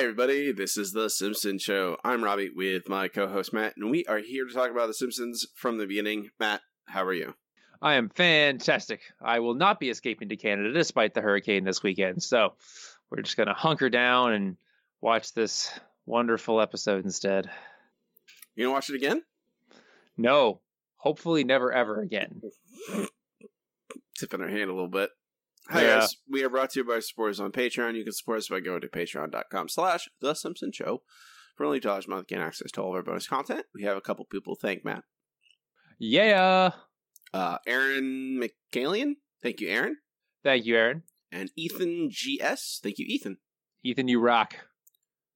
Hi, everybody. This is The Simpsons Show. I'm Robbie with my co host Matt, and we are here to talk about The Simpsons from the beginning. Matt, how are you? I am fantastic. I will not be escaping to Canada despite the hurricane this weekend. So we're just going to hunker down and watch this wonderful episode instead. You gonna watch it again? No, hopefully never ever again. Tipping our hand a little bit. Hi Yeah. guys, we are brought to you by supporters on Patreon. You can support us by going to patreon.com slash The Simpson Show. For only $2 a month, gain access to all of our bonus content. We have a couple people to thank Matt. Yeah. Uh, Aaron McCallion. Thank you, Aaron. Thank you, Aaron. And Ethan GS. Thank you, Ethan. Ethan, you rock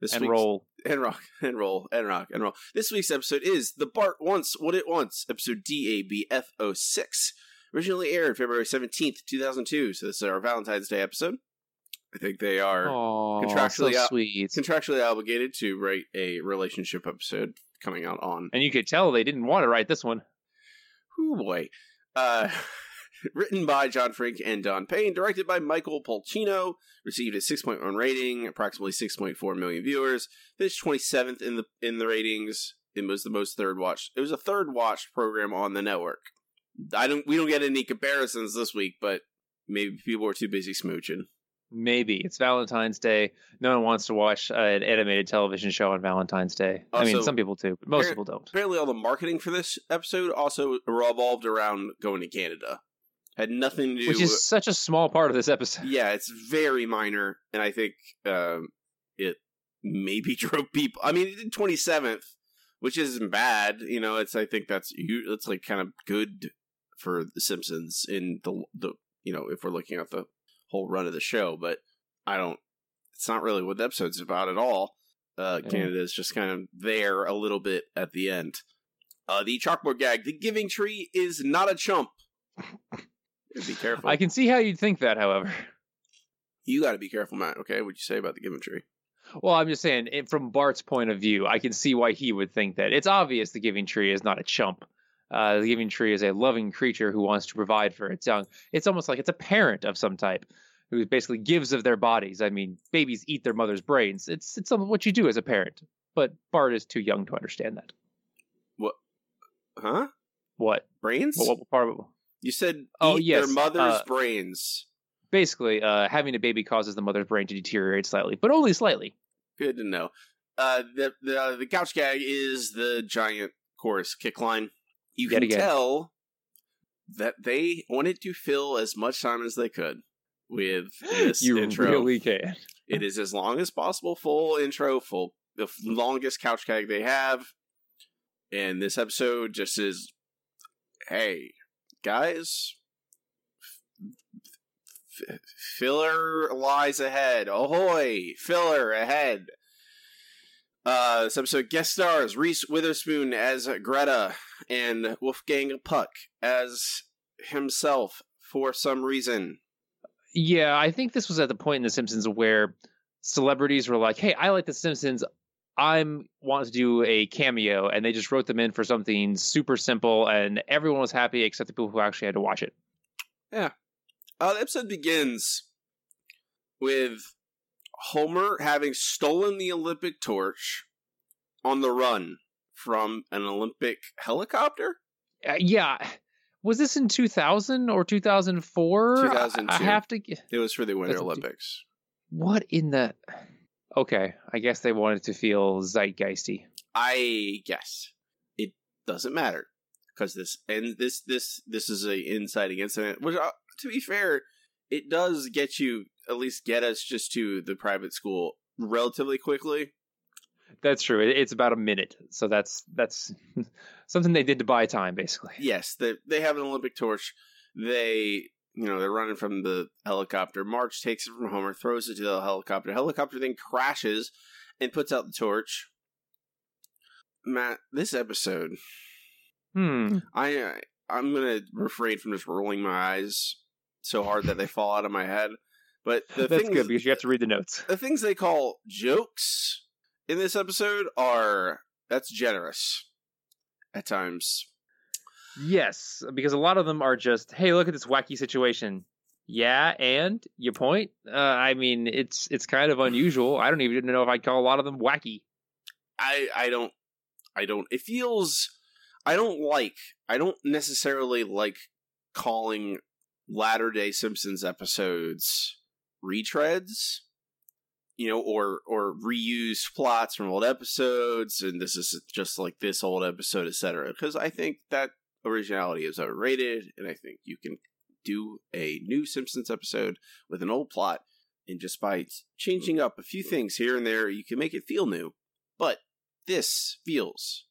This and roll. and rock and roll and rock and roll. This week's episode is The Bart Wants What It Wants, episode DABF06. Originally aired February 17th, 2002. So this is our Valentine's Day episode. I think they are Oh, contractually so contractually obligated to write a relationship episode coming out on. And you could tell they didn't want to write this one. Oh boy. Uh, written by John Frink and Don Payne, directed by Michael Polcino, received a 6.1 rating, approximately 6.4 million viewers, finished 27th in the in the ratings. It was the most third watched. It was a third watched program on the network. I don't we don't get any comparisons this week, but maybe people were too busy smooching. Maybe it's Valentine's Day. No one wants to watch uh, an animated television show on Valentine's Day. I mean, some people do, but most people don't. Apparently all the marketing for this episode also revolved around going to Canada. Had nothing to do Which is such a small part of this episode. yeah, it's very minor, and I think um, it maybe drove people. I mean, it did twenty seventh, which isn't bad. You know, it's I think that's. That's like kind of good for the Simpsons in the the you know if we're looking at the whole run of the show. But I don't. It's not really what the episode's about at all. Uh. Canada is just kind of there a little bit at the end. Uh, the chalkboard gag: the Giving Tree is not a chump. Be careful. I can see how you'd think that, however. You got to be careful, Matt. Okay, what'd you say about the Giving Tree? Well, I'm just saying, from Bart's point of view, I can see why he would think that. It's obvious the Giving Tree is not a chump. Uh, the Giving Tree is a loving creature who wants to provide for its young. It's almost like it's a parent of some type who basically gives of their bodies. I mean, babies eat their mother's brains. It's it's what you do as a parent. But Bart is too young to understand that. What? Huh? What? Brains? What, what part of it? you said Oh, yes, their mother's uh, brains. Basically, uh, having a baby causes the mother's brain to deteriorate slightly, but only slightly. Good to know. Uh, the the the couch gag is the giant chorus kick line. You Yet can again. tell that they wanted to fill as much time as they could with this you intro. really can. It is as long as possible, full intro, full the longest couch gag they have. And this episode just is, hey guys, f- f- filler lies ahead. Ahoy, filler ahead. Uh, this episode guest stars Reese Witherspoon as Greta and Wolfgang Puck as himself for some reason. Yeah, I think this was at the point in The Simpsons where celebrities were like, "Hey, I like The Simpsons. I'm want to do a cameo," and they just wrote them in for something super simple, and everyone was happy except the people who actually had to watch it. Yeah, uh, the episode begins with Homer having stolen the Olympic torch on the run from an Olympic helicopter. Uh, yeah, was this in 2000 or 2004? 2002. I, I have to. It was for the Winter Olympics. What in the? Okay, I guess they wanted to feel zeitgeisty. I guess it doesn't matter because this and this this this is a inciting incident. Which, uh, to be fair, it does get you at least get us just to the private school relatively quickly. That's true. It's about a minute, so that's that's something they did to buy time, basically. yes, they they have an Olympic torch. They you know they're running from the helicopter. Marge takes it from Homer, throws it to the helicopter. helicopter then crashes and puts out the torch. Matt, this episode, Hmm. I uh, I'm gonna refrain from just rolling my eyes so hard that they fall out of my head. But the That's things, good because you have to read the notes. the things they call jokes in this episode are that's generous at times. Yes, because a lot of them are just, hey, look at this wacky situation. Yeah, and your point. Uh, I mean, it's it's kind of unusual. I don't even know if I'd call a lot of them wacky. I I don't I don't. It feels. I don't like. I don't necessarily like calling latter day Simpsons episodes retreads you know, or or reuse plots from old episodes, and this is just like this old episode, etc. Because I think that originality is overrated, and I think you can do a new Simpsons episode with an old plot, and just by changing up a few things here and there, you can make it feel new. But this feels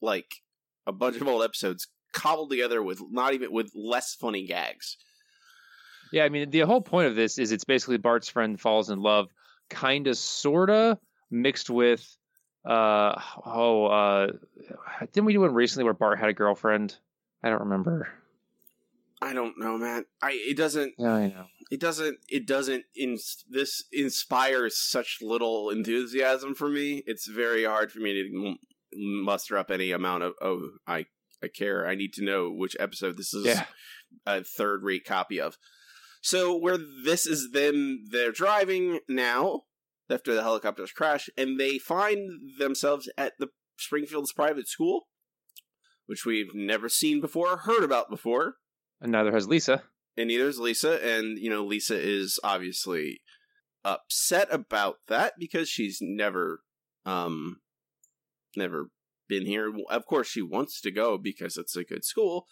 like a bunch of old episodes cobbled together with not even with less funny gags. Yeah, I mean, the whole point of this is it's basically Bart's friend falls in love kind of sorta mixed with uh oh uh didn't we do one recently where Bart had a girlfriend? I don't remember. I don't know, man. I it doesn't. Yeah, I know. It doesn't. It doesn't. In this inspires such little enthusiasm for me. It's very hard for me to muster up any amount of oh I I care. I need to know which episode this is Yeah. a third rate copy of. So where this is them, they're driving now after the helicopters crash, and they find themselves at the Springfield's private school, which we've never seen before, or heard about before, And neither has Lisa. and neither is Lisa. And you know, Lisa is obviously upset about that because she's never, um, never been here. Of course, she wants to go because it's a good school.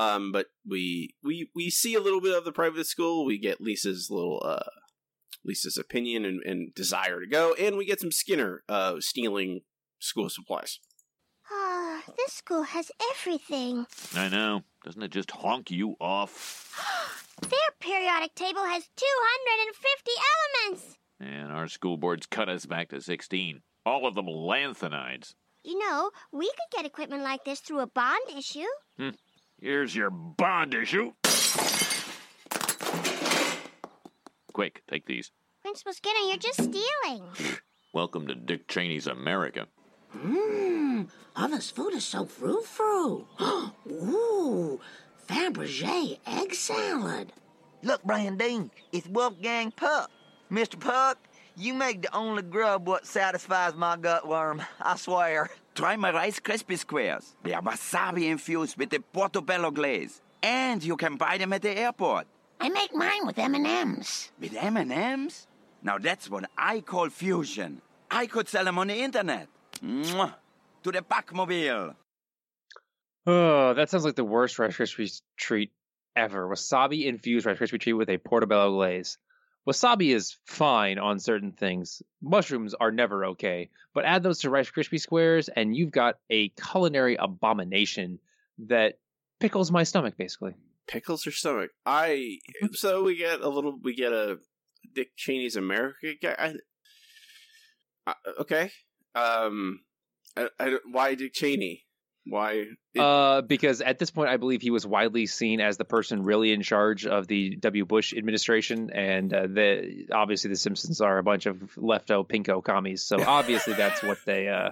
Um, but we we we see a little bit of the private school. We get Lisa's little uh Lisa's opinion and, and desire to go, and we get some Skinner uh stealing school supplies. Ah, this school has everything. I know. Doesn't it just honk you off? Their periodic table has 250 elements. And our school board's cut us back to 16. All of them lanthanides. You know, we could get equipment like this through a bond issue. Here's your bond issue. Quick, take these. Principal Skinner, you're just stealing. Welcome to Dick Cheney's America. Mmm, Others' food is so frou frou. Ooh, Fabergé egg salad. Look, Brandine, it's Wolfgang Puck. Mr. Puck, you make the only grub what satisfies my gut worm, I swear. Try my Rice Krispie Squares. They are wasabi infused with the portobello glaze. And you can buy them at the airport. I make mine with M&Ms. With M&Ms? Now that's what I call fusion. I could sell them on the internet. Mwah. To the Puckmobile. Oh, that sounds like the worst Rice Krispies treat ever. Wasabi infused Rice Krispie treat with a portobello glaze. Wasabi is fine on certain things. Mushrooms are never okay, but add those to Rice Krispie squares, and you've got a culinary abomination that pickles my stomach, basically. Pickles your stomach. I so we get a little. We get a Dick Cheney's America guy. I, uh, okay. Um. I, I, why Dick Cheney? Why? it- Uh, because at this point, I believe he was widely seen as the person really in charge of the W. Bush administration, and uh, the obviously the Simpsons are a bunch of lefto pinko commies, so obviously that's what they uh,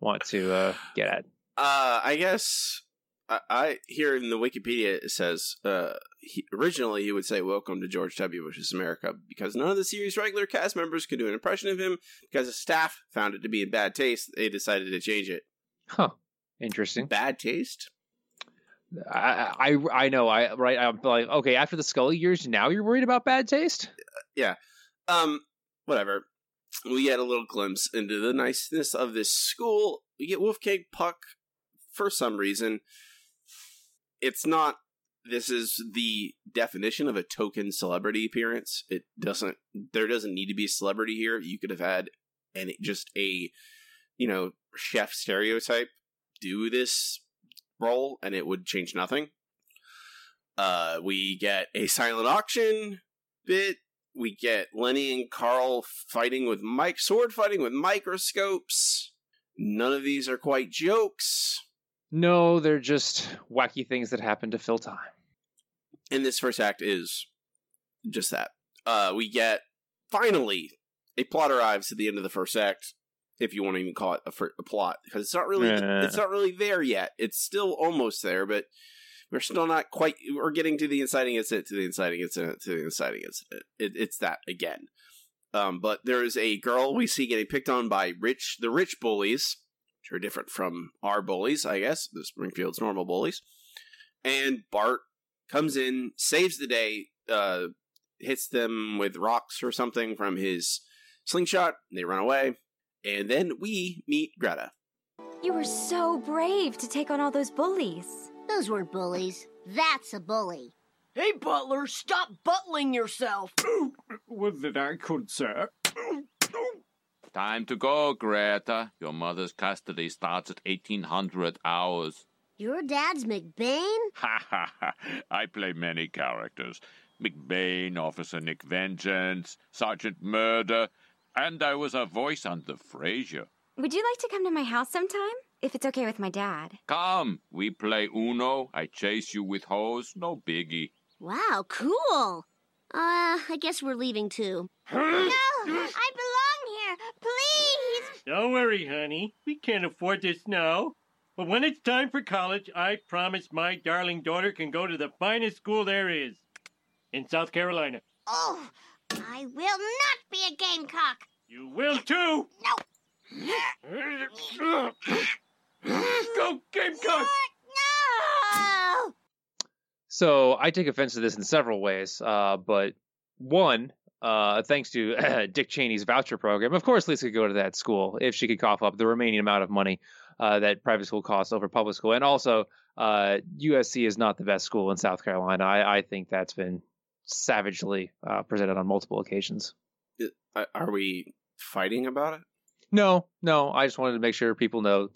want to uh, get at. Uh, I guess I, I here in the Wikipedia it says uh, he, originally he would say "Welcome to George W. Bush's America" because none of the series' regular cast members could do an impression of him because the staff found it to be in bad taste. They decided to change it. Huh? Interesting. Bad taste? I I, I know. I right. I'm like okay. After the Scully years, now you're worried about bad taste. Yeah um, whatever. We get a little glimpse into the niceness of this school. We get Wolfgang Puck for some reason. It's not. This is the definition of a token celebrity appearance. It doesn't. There doesn't need to be a celebrity here. You could have had and just a, you know, chef stereotype do this role, and it would change nothing. Uh, we get a silent auction bit we get Lenny and Carl fighting with Mike, sword fighting with microscopes. None of these are quite jokes. No, they're just wacky things that happen to fill time. And this first act is just that. Uh, we get finally a plot arrives at the end of the first act, if you want to even call it a, fir- a plot, because it's not really it's not really there yet. It's still almost there, but we're still not quite. We're getting to the inciting incident, to the inciting incident, to the inciting incident. It, it's that again. Um, but there is a girl we see getting picked on by rich, the rich bullies, which are different from our bullies, I guess, the Springfield's normal bullies. And Bart comes in, saves the day, uh, hits them with rocks or something from his slingshot. They run away, and then we meet Greta. You were so brave to take on all those bullies. Those weren't bullies. That's a bully. Hey, Butler, stop buttling yourself. Was it I could, sir? Time to go, Greta. Your mother's custody starts at 1800 hours. Your dad's McBain? Ha ha ha. I play many characters McBain, Officer Nick Vengeance, Sergeant Murder, and I was a voice on The Frasier. Would you like to come to my house sometime? If it's okay with my dad. Come, we play Uno. I chase you with hose. No biggie. Wow, cool. Uh, I guess we're leaving too. no, I belong here. Please. Don't worry, honey. We can't afford this now. But when it's time for college, I promise my darling daughter can go to the finest school there is in South Carolina. Oh, I will not be a gamecock. You will too. No. Go, Gamecock! No. So I take offense to this in several ways. Uh, but one, uh, thanks to Dick Cheney's voucher program, of course Lisa could go to that school if she could cough up the remaining amount of money uh, that private school costs over public school. And also, uh, USC is not the best school in South Carolina. I, I think that's been savagely uh, presented on multiple occasions. Are we fighting about it? No, no. I just wanted to make sure people know,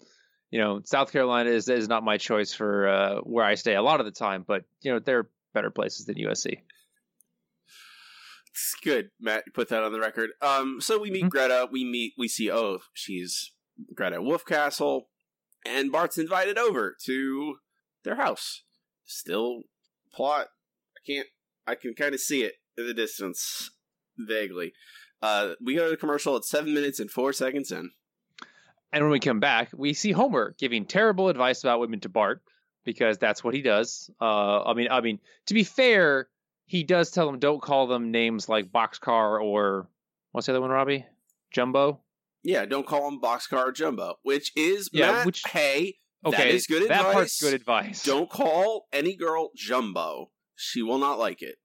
you know, South Carolina is is not my choice for uh, where I stay a lot of the time, but you know, there are better places than USC. It's good, Matt. Put that on the record. Um, so we meet Mhm. Greta. We meet. We see. Oh, she's Greta Wolfcastle, and Bart's invited over to their house. Still plot. I can't. I can kind of see it in the distance, vaguely. Uh, we go to the commercial at seven minutes and four seconds in. And when we come back, we see Homer giving terrible advice about women to Bart because that's what he does. Uh, I mean, I mean, to be fair, he does tell them don't call them names like Boxcar or what's the other one, Robbie? Jumbo. Yeah, don't call him Boxcar Jumbo, which is Yeah, Matt, which- hey, Okay, is good that advice. part's good advice. Don't call any girl Jumbo. She will not like it.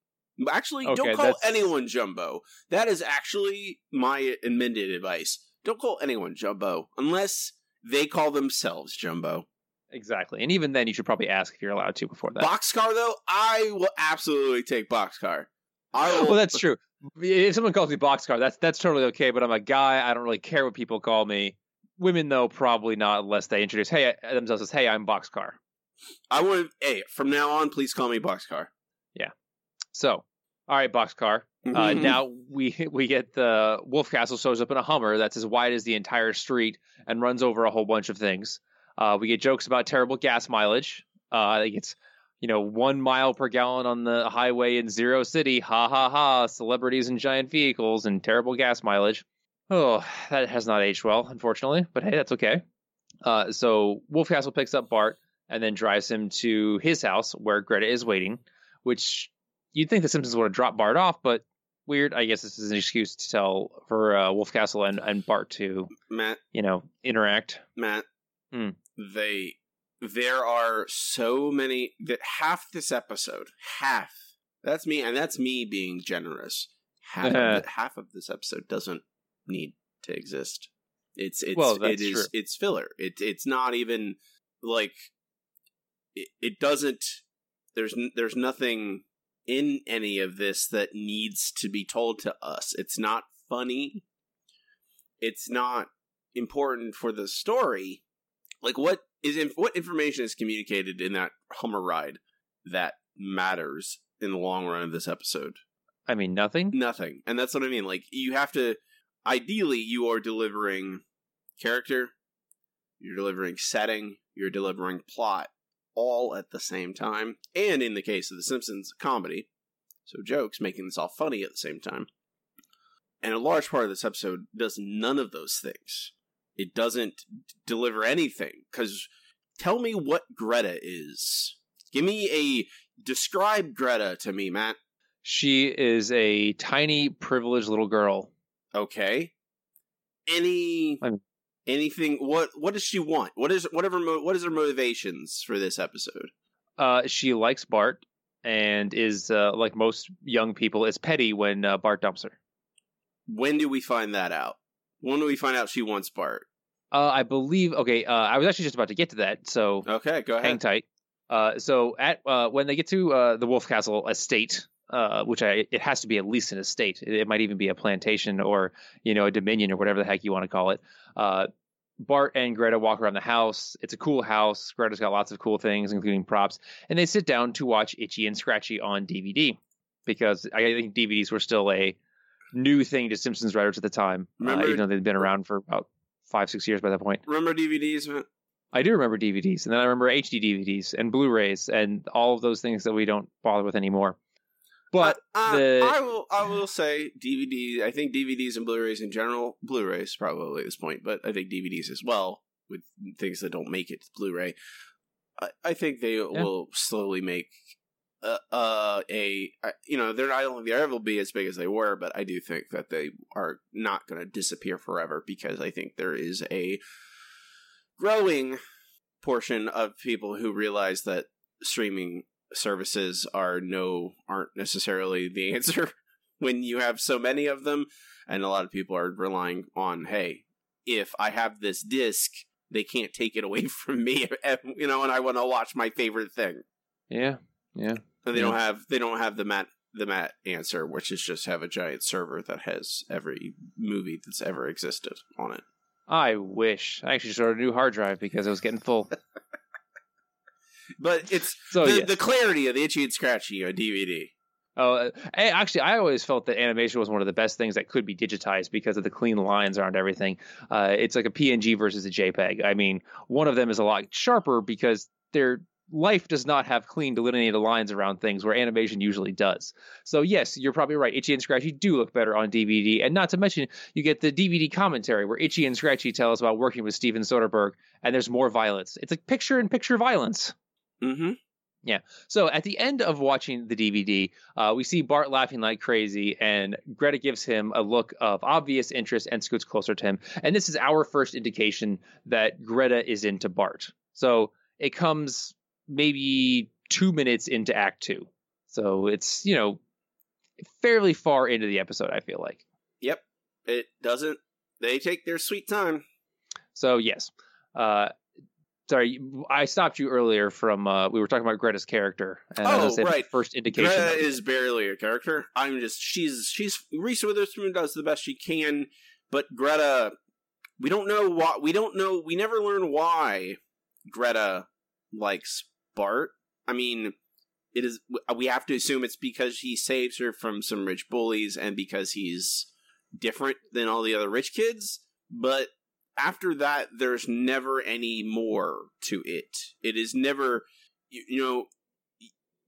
Actually, Okay, don't call that's- anyone Jumbo. That is actually my amended advice. Don't call anyone Jumbo unless they call themselves Jumbo. exactly. And even then, you should probably ask if you're allowed to before that. Boxcar, though, I will absolutely take Boxcar. I will, well, that's true. If someone calls me Boxcar, that's that's totally okay. But I'm a guy. I don't really care what people call me. Women, though, probably not unless they introduce hey themselves as hey, I'm Boxcar. I would. Hey, from now on, please call me Boxcar. So, all right, Boxcar. Uh, Mhm. now we we get the Wolfcastle shows up in a Hummer that's as wide as the entire street and runs over a whole bunch of things. Uh, we get jokes about terrible gas mileage. Uh, I think it's you know one mile per gallon on the highway in Zero City. Ha ha ha! Celebrities and giant vehicles and terrible gas mileage. Oh, that has not aged well, unfortunately. But hey, that's okay. Uh, so Wolfcastle picks up Bart and then drives him to his house where Greta is waiting, which you'd think the Simpsons would have dropped Bart off, but weird. I guess this is an excuse to tell for uh, Wolfcastle and, and Bart to, Matt, you know, interact. Matt, Hmm. they there are so many that half this episode, half that's me, and that's me being generous. Half of the, half of this episode doesn't need to exist. It's it's Well, it is it's filler. It it's not even like it, it doesn't. There's n- there's nothing in any of this that needs to be told to us. It's not funny. It's not important for the story. Like what is in, what information is communicated in that Hummer ride that matters in the long run of this episode? I mean, nothing. Nothing. And that's what I mean. Like you have to ideally you are delivering character, you're delivering setting, you're delivering plot all at the same time. And in the case of The Simpsons, comedy. So jokes making this all funny at the same time. And a large part of this episode does none of those things. It doesn't d- deliver anything. Because tell me what Greta is. Give me a describe Greta to me, Matt. She is a tiny, privileged little girl. Okay. Any I'm- anything? What what does she want? What is whatever? What is her motivations for this episode? Uh, she likes Bart and is uh, like most young people, is petty when uh, Bart dumps her. When do we find that out? When do we find out she wants Bart? Uh, I believe. Okay, uh, I was actually just about to get to that, so Okay, go ahead hang tight. Uh, so at uh, when they get to uh, the Wolfcastle estate, uh, which I it has to be at least an estate. It, it might even be a plantation or you know a dominion or whatever the heck you want to call it. Uh, Bart and Greta walk around the house. It's a cool house. Greta's got lots of cool things, including props, and they sit down to watch Itchy and Scratchy on DVD because I think DVDs were still a new thing to Simpsons writers at the time, uh, Remember- even though they'd been around for about five six years by that point. Remember DVDs? I do remember DVDs, and then I remember HD DVDs and Blu-rays and all of those things that we don't bother with anymore. But Uh, uh, the I will I will say DVD. I think DVDs and Blu-rays in general, Blu-rays probably at this point, but I think DVDs as well with things that don't make it to Blu-ray. I, I think they will slowly make uh, uh, a I- you know they're don't only they ever will be as big as they were, but I do think that they are not going to disappear forever because I think there is a growing portion of people who realize that streaming services are no aren't necessarily the answer when you have so many of them and a lot of people are relying on hey if i have this disc they can't take it away from me you know and i want to watch my favorite thing yeah, yeah, and they Yeah. don't have they don't have the mat the mat answer which is just have a giant server that has every movie that's ever existed on it I wish I actually just ordered a new hard drive because it was getting full. but it's So the, yes. the clarity of the itchy and scratchy on dvd Oh, uh, actually, I always felt that animation was one of the best things that could be digitized because of the clean lines around everything. Uh, it's like a PNG versus a JPEG. I mean, one of them is a lot sharper because their life does not have clean delineated lines around things where animation usually does. So yes, you're probably right. Itchy and Scratchy do look better on DVD, and not to mention you get the DVD commentary where Itchy and Scratchy tell us about working with Steven Soderbergh, and there's more violence. It's like picture-in-picture violence. Mm-hmm Yeah. So at the end of watching the DVD, uh, we see Bart laughing like crazy, and Greta gives him a look of obvious interest and scoots closer to him. And this is our first indication that Greta is into Bart. So it comes maybe two minutes into Act Two. So it's, you know, fairly far into the episode, I feel like. Yep. It doesn't. They take their sweet time. So, yes. Uh, sorry, I stopped you earlier from, uh, we were talking about Greta's character. And Oh, gonna say the right. First indication. Greta of- is barely a character. I'm just she's she's Reese Witherspoon does the best she can, but Greta, we don't know why. We don't know. We never learn why Greta likes Bart. I mean, it is. We have to assume it's because he saves her from some rich bullies and because he's different than all the other rich kids. But after that, there's never any more to it. It is never, you, you know,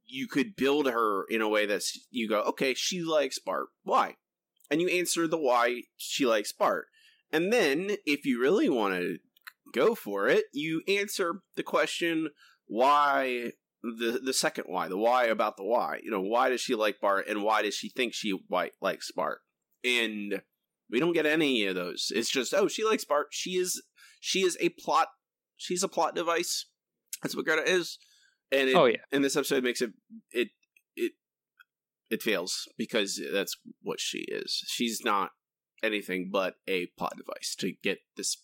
you could build her in a way that's you go, okay, she likes Bart. Why? And you answer the why she likes Bart. And then, if you really want to go for it, you answer the question why the the second why, the why about the why. You know, why does she like Bart and why does she think she likes Bart? And we don't get any of those. It's just, oh, she likes Bart. She is she is a plot she's a plot device. That's what Greta is. And it, Oh, yeah. and this episode makes it it it it fails because that's what she is. She's not anything but a plot device to get this.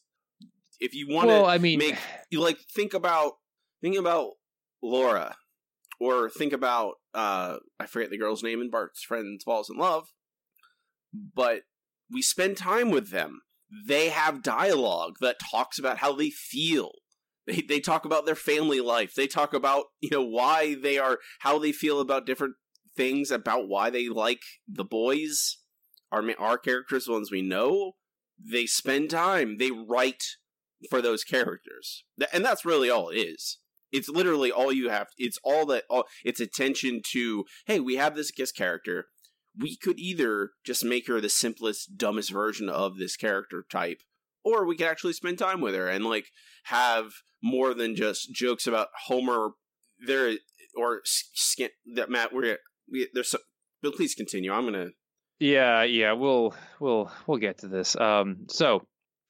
If you want to, Well, I mean- make you like think about think about Laura, or think about uh I forget the girl's name in Bart's Friends Falls in Love, but we spend time with them. They have dialogue that talks about how they feel. They they talk about their family life. They talk about you know why they are how they feel about different things about why they like the boys. Our our characters, the ones we know, they spend time. They write for those characters, and that's really all it is. It's literally all you have. It's all that. All it's attention to. Hey, we have this guest character. We could either just make her the simplest, dumbest version of this character type, or we could actually spend time with her and like have more than just jokes about Homer. There, or skin that Matt. We're we, there's some. But please continue. I'm gonna. Yeah, yeah, we'll we'll we'll get to this. Um, so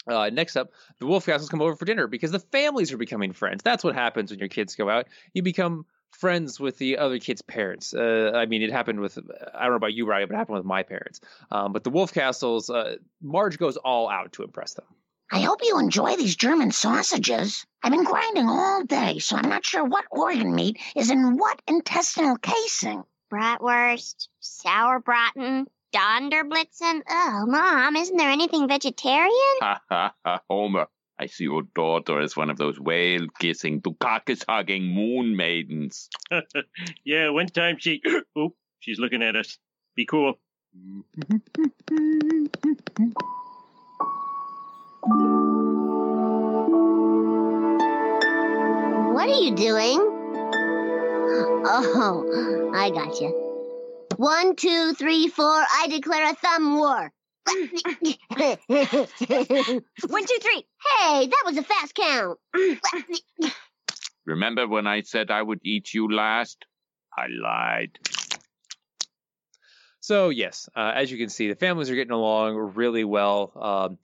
uh, next up, the Wolfcastles come over for dinner because the families are becoming friends. That's what happens when your kids go out. You become friends with the other kids' parents. Uh, I mean, it happened with I don't know about you, Ryan, but it happened with my parents. Um, but the Wolfcastles, uh, Marge goes all out to impress them. I hope you enjoy these German sausages. I've been grinding all day, so I'm not sure what organ meat is in what intestinal casing. Bratwurst, Sauerbraten, Donderblitzen. Oh, Mom, isn't there anything vegetarian? Ha ha ha, Homer. I see your daughter as one of those whale kissing, Dukakis hugging moon maidens. yeah, one time she. Oh, she's looking at us. Be cool. What are you doing? Oh, I got you. One, two, three, four. I declare a thumb war. One, two, three. Hey, that was a fast count. Remember when I said I would eat you last? I lied. So yes, uh, as you can see, the families are getting along really well. Um,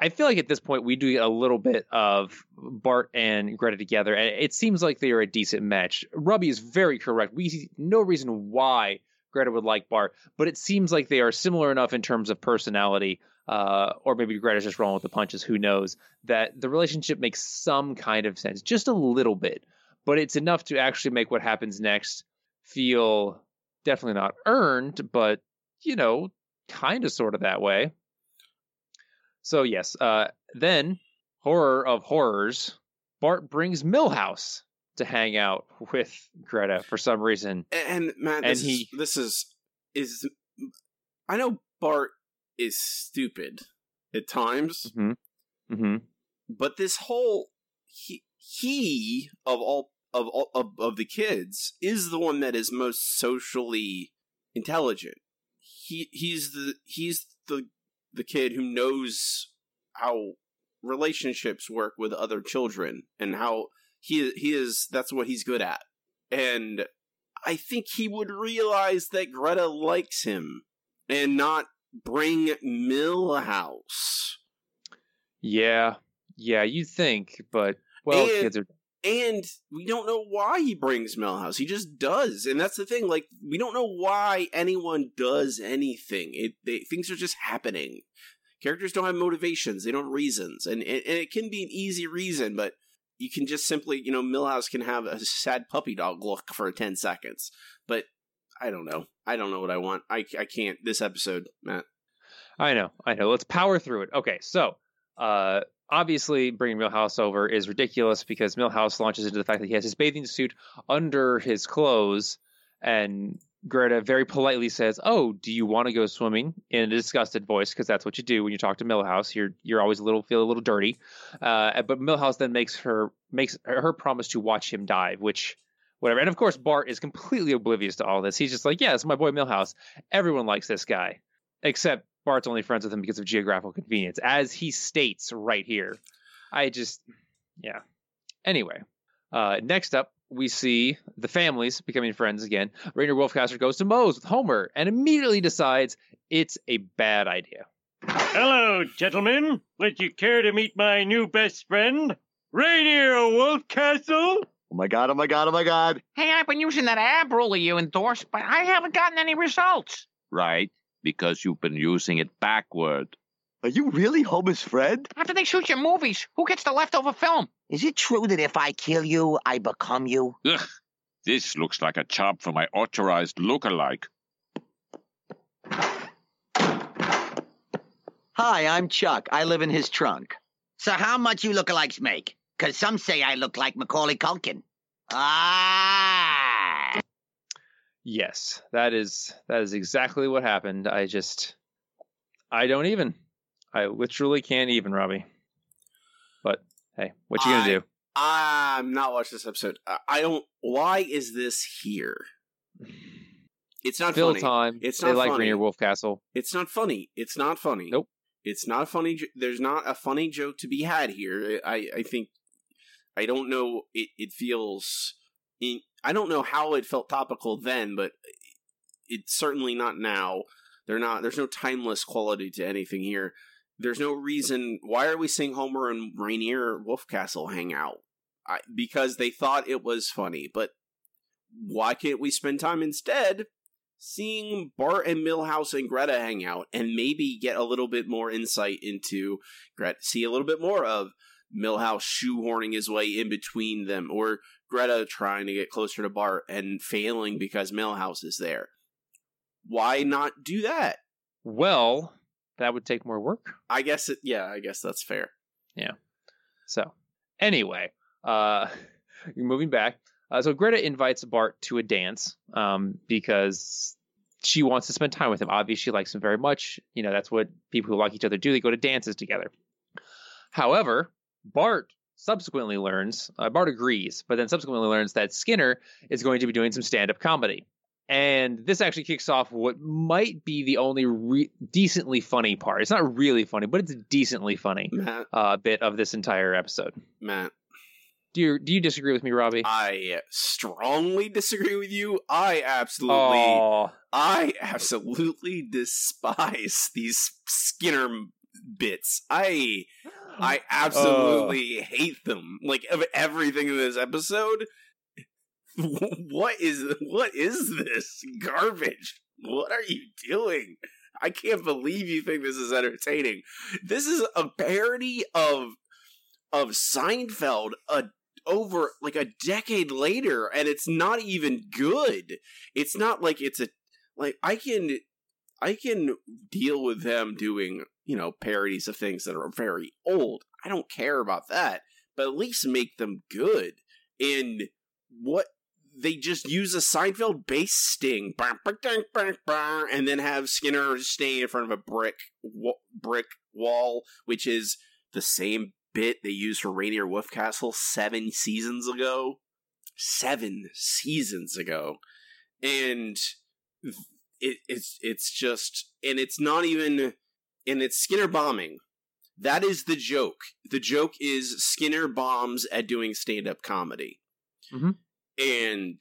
I feel like at this point we do get a little bit of Bart and Greta together, and it seems like they are a decent match. Robbie is very correct. We see no reason why Greta would like Bart, but it seems like they are similar enough in terms of personality, uh, or maybe Greta's just rolling with the punches. Who knows? That the relationship makes some kind of sense, just a little bit, but it's enough to actually make what happens next feel definitely not earned, but you know, kind of sort of that way. So yes, uh, then horror of horrors, Bart brings Milhouse to hang out with Greta for some reason. And Matt, And this he- is, this is is I know Bart is stupid at times, Mm-hmm. but this whole he he of all of all of, of the kids is the one that is most socially intelligent. He he's the he's the the kid who knows how relationships work with other children and how he he is that's what he's good at. And I think he would realize that Greta likes him and not bring Milhouse. Yeah, yeah, you think, but well, And- kids are. And we don't know why he brings Milhouse. He just does, and that's the thing. Like we don't know why anyone does anything. It they, things are just happening. Characters don't have motivations; they don't have reasons, and, and and it can be an easy reason, but you can just simply, you know, Milhouse can have a sad puppy dog look for ten seconds. But I don't know. I don't know what I want. I I can't this episode, Matt. I know, I know. Let's power through it. Okay, so uh, obviously bringing Milhouse over is ridiculous because Milhouse launches into the fact that he has his bathing suit under his clothes, and Greta very politely says, "Oh, do you want to go swimming?" in a disgusted voice because that's what you do when you talk to Milhouse. You're you're always a little feel a little dirty. Uh, but Milhouse then makes her makes her promise to watch him dive, which. Whatever. And of course, Bart is completely oblivious to all this. He's just like, yeah, it's my boy Milhouse. Everyone likes this guy except Bart's only friends with him because of geographical convenience, as he states right here. I just, yeah. Anyway, uh, next up, we see the families becoming friends again. Rainier Wolfcastle goes to Moe's with Homer and immediately decides it's a bad idea. Hello, gentlemen. Would you care to meet my new best friend, Rainier Wolfcastle? Oh my god, oh my god, oh my god. Hey, I've been using that ab roller you endorsed, but I haven't gotten any results. Right? Because you've been using it backward. Are you really Homer's friend? After they shoot your movies, who gets the leftover film? Is it true that if I kill you, I become you? Ugh, this looks like a job for my authorized lookalike. Hi, I'm Chuck. I live in his trunk. So how much you lookalikes make? Cause some say I look like Macaulay Culkin. Ah! Yes, that is that is exactly what happened. I just I don't even. I literally can't even, Robbie. But hey, what you gonna do? I'm not watching this episode. I- I don't. Why is this here? It's not Fill funny. time. It's they not like funny. Rainier Wolfcastle. It's not funny. It's not funny. Nope. It's not a funny. There's not a funny joke to be had here. I I think I don't know. It it feels in I don't know how it felt topical then, but it's certainly not now. They're not. There's no timeless quality to anything here. There's no reason. Why are we seeing Homer and Rainier Wolfcastle hang out? I, because they thought it was funny, but why can't we spend time instead seeing Bart and Milhouse and Greta hang out and maybe get a little bit more insight into Greta, see a little bit more of Milhouse shoehorning his way in between them, or Greta trying to get closer to Bart and failing because Milhouse is there. Why not do that? Well, that would take more work. I guess it. Yeah, I guess that's fair. Yeah. So, anyway, uh, moving back. Uh, so Greta invites Bart to a dance um, because she wants to spend time with him. Obviously, she likes him very much. You know, that's what people who like each other do. They go to dances together. However, Bart subsequently learns, uh, Bart agrees, but then subsequently learns that Skinner is going to be doing some stand up comedy. And this actually kicks off what might be the only re- decently funny part. It's not really funny, but it's a decently funny Matt, uh, bit of this entire episode. Matt, Do you do you disagree with me, Robbie? I strongly disagree with you. I absolutely, Oh, I absolutely despise these Skinner bits. I, I absolutely hate them. Like of everything in this episode. What is what is this garbage? What are you doing? I can't believe you think this is entertaining. This is a parody of of Seinfeld a over like a decade later and it's not even good. It's not like it's a like I can I can deal with them doing, you know, parodies of things that are very old. I don't care about that. But at least make them good. And what they just use a Seinfeld bass sting, and then have Skinner stay in front of a brick brick wall, which is the same bit they used for Rainier Wolfcastle seven seasons ago. Seven seasons ago, and it, it's it's just, and it's not even, and it's Skinner bombing. That is the joke. The joke is Skinner bombs at doing stand up comedy Mhm. And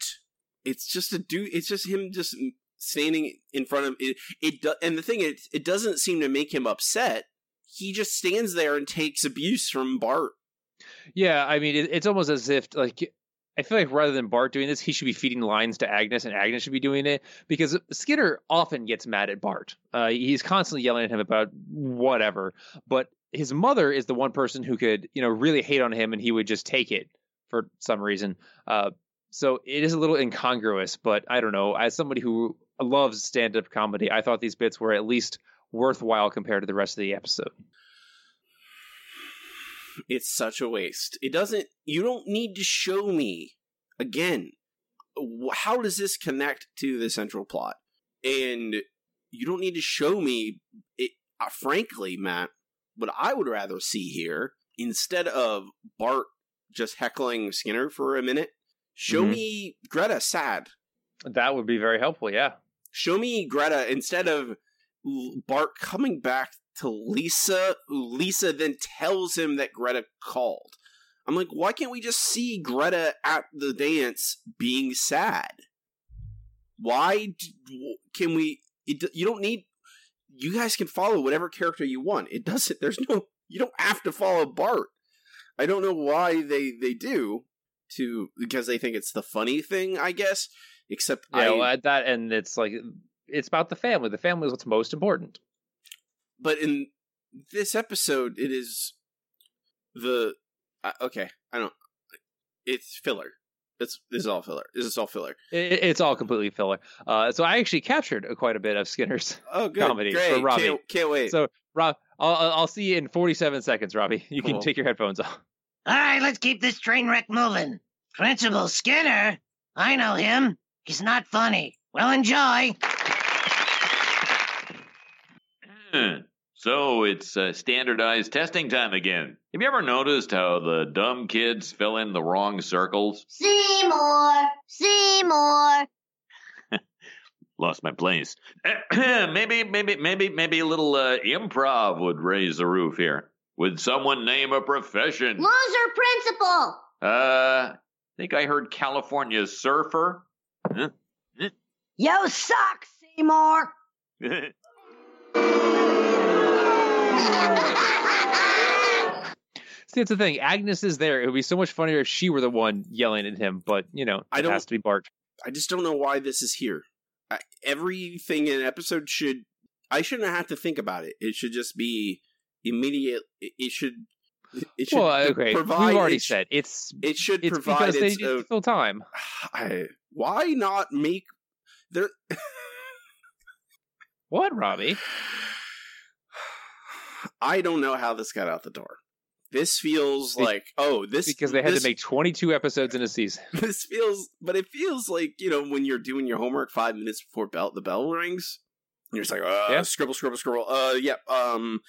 it's just a dude. It's just him just standing in front of it. It do, and the thing it it doesn't seem to make him upset. He just stands there and takes abuse from Bart. yeah. I mean, it, it's almost as if like I feel like rather than Bart doing this, he should be feeding lines to Agnes, and Agnes should be doing it because Skinner often gets mad at Bart. Uh, he's constantly yelling at him about whatever, but his mother is the one person who could, you know, really hate on him, and he would just take it for some reason. Uh, so it is a little incongruous, but I don't know. As somebody who loves stand-up comedy, I thought these bits were at least worthwhile compared to the rest of the episode. It's such a waste. It doesn't. You don't need to show me again. How does this connect to the central plot? And you don't need to show me it. Uh, frankly, Matt, what I would rather see here instead of Bart just heckling Skinner for a minute, show Mhm. me Greta sad. That would be very helpful. Yeah. show me Greta instead of Bart coming back to Lisa. Lisa then tells him that Greta called. I'm like, why can't we just see Greta at the dance being sad? Why can we? It, you don't need. You guys can follow whatever character you want. It doesn't. There's no. You don't have to follow Bart. I don't know why they they do to because they think it's the funny thing. I guess. Except Yeah. I, well, at that and it's like it's about the family. The family is what's most important. but in this episode it is the uh, okay i don't it's filler it's this is all filler this is all filler It, it's all completely filler. Uh, so I actually captured quite a bit of Skinner's oh good comedy great for Robbie. can't, can't wait So Rob, I'll, I'll see you in 47 seconds, Robbie. You can take your headphones off. All right, let's keep this train wreck moving. Principal Skinner. I know him. He's not funny. Well, enjoy. Hmm. So it's uh, standardized testing time again. Have you ever noticed how the dumb kids fill in the wrong circles? Seymour! Seymour! Lost my place. maybe, maybe, maybe, maybe a little uh, improv would raise the roof here. Would someone name a profession? Loser principal! Uh, Think I heard California surfer? Huh? You suck, Seymour. See, that's the thing. Agnes is there. It would be so much funnier if she were the one yelling at him, but you know, I it don't- has to be Bart. I just don't know why this is here. I, everything in an episode should. I shouldn't have to think about it. It should just be immediate. It, should. It should Well, okay, provide. we've already it said it's It should it's provide because its to own. fill time. I, why not make there? What, Robbie? I don't know how this got out the door. This feels like oh this Because they had this, to make 22 episodes in a season. this feels but it feels like you know when you're doing your homework five minutes before bell the bell rings you're just like uh Yeah. scribble scribble scribble uh yep um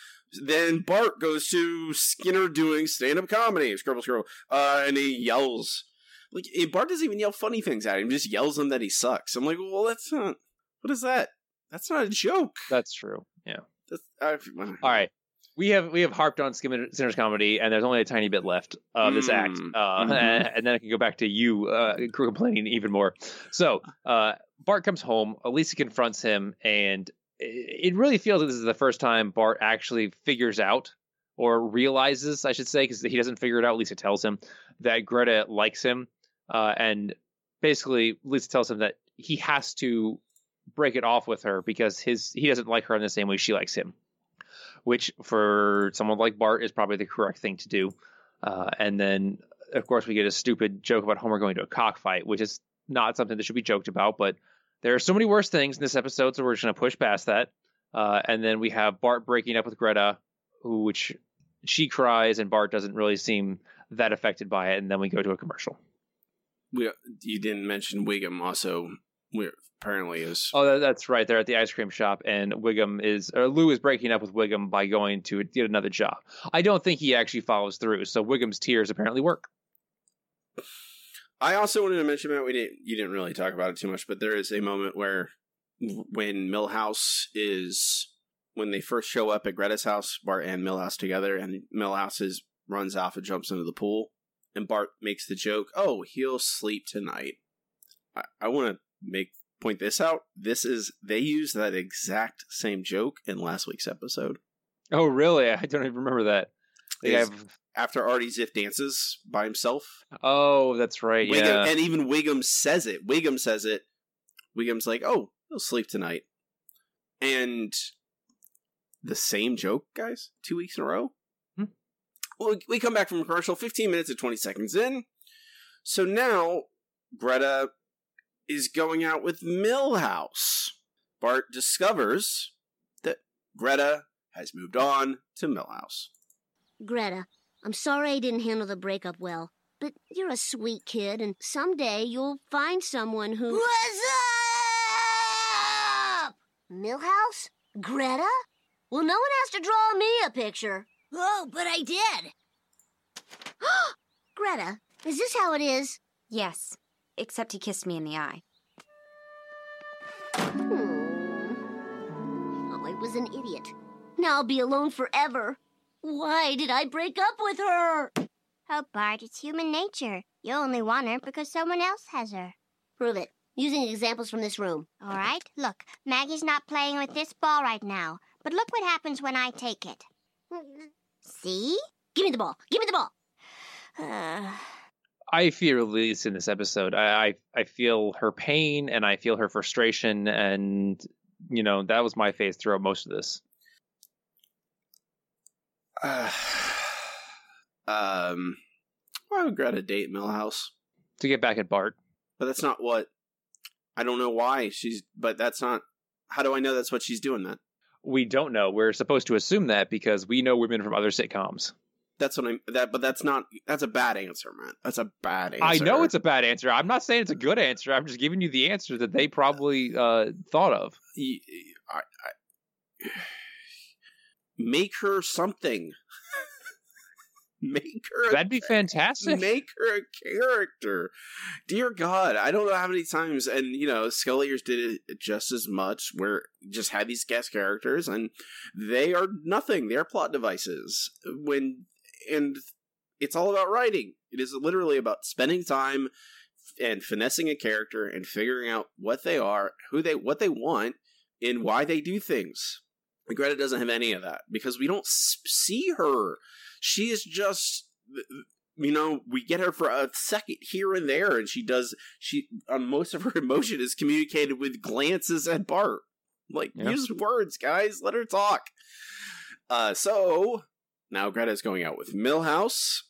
then bart goes to skinner doing stand-up comedy scribble scribble uh and he yells like eh, bart doesn't even yell funny things at him just yells him that he sucks i'm like well that's not what is that that's not a joke That's true. Yeah. that's, I, All right. We have we have harped on Skinner's comedy, and there's only a tiny bit left of this act, Mm, uh, mhm. and, and then I can go back to you uh, complaining even more. So uh, Bart comes home. Elisa confronts him, and it it really feels like this is the first time Bart actually figures out or realizes, I should say, because he doesn't figure it out. Lisa tells him that Greta likes him, uh, and basically Lisa tells him that he has to break it off with her because his he doesn't like her in the same way she likes him which for someone like Bart is probably the correct thing to do. Uh, and then, of course, we get a stupid joke about Homer going to a cockfight, which is not something that should be joked about. But there are so many worse things in this episode, so we're just going to push past that. Uh, and then we have Bart breaking up with Greta, who, which she cries, and Bart doesn't really seem that affected by it. And then we go to a commercial. we, you didn't mention wiggum also we apparently is Oh, that, that's right. They're at the ice cream shop, and Wiggum is, or Lou is breaking up with Wiggum by going to get another job. I don't think he actually follows through, so Wiggum's tears apparently work. I also wanted to mention that we didn't you didn't really talk about it too much, but there is a moment where when Milhouse is when they first show up at Greta's house, Bart and Milhouse together, and Milhouse is runs off and jumps into the pool, and Bart makes the joke, "Oh, he'll sleep tonight." I, I want to make point this out. This is they use that exact same joke in last week's episode. Oh, really? I don't even remember that. They have- after Artie Ziff dances by himself, oh, that's right. Wiggum, Yeah. and even Wiggum says it. Wiggum says it. Wiggum's like, "Oh, he'll sleep tonight," and the same joke, guys, two weeks in a row. Hmm. Well, we come back from commercial, fifteen minutes and twenty seconds in. So now Greta is going out with Milhouse. Bart discovers that Greta has moved on to Milhouse. Greta, I'm sorry I didn't handle the breakup well, but you're a sweet kid, and someday you'll find someone who. What's up? Milhouse? Greta? Well, no one has to draw me a picture. Oh, but I did. Greta, is this how it is? Yes, except he kissed me in the eye. Hmm. Oh, I was an idiot. Now I'll be alone forever. Why did I break up with her? Oh, Bart, it's human nature. You only want her because someone else has her. Prove it. Using examples from this room. All right, look, Maggie's not playing with this ball right now, but look what happens when I take it. See? Give me the ball. Give me the ball. Uh, I feel Lisa in this episode. I, I I feel her pain and I feel her frustration, and you know that was my face throughout most of this. Uh, um, why would Greta date Milhouse? To get back at Bart. But that's not what. I don't know why she's. But that's not. How do I know that's what she's doing? That We don't know. We're supposed to assume that because we know women from other sitcoms. That's what I'm. That but that's not. That's a bad answer, man. That's a bad answer. I know it's a bad answer. I'm not saying it's a good answer. I'm just giving you the answer that they probably uh, thought of. I, I, make her something. make her. That'd be fantastic. Make her a character. Dear God, I don't know how many times, and you know, Scullyers did it just as much, where just had these guest characters, and they are nothing. They are plot devices. When and it's all about writing. It is literally about spending time and finessing a character and figuring out what they are, who they, what they want, and why they do things. Greta doesn't have any of that because we don't see her. She is just, you know, we get her for a second here and there, and she does. She on most of her emotion is communicated with glances at Bart. Like Yeah. use words, guys. Let her talk. Uh, so now Greta's going out with Milhouse,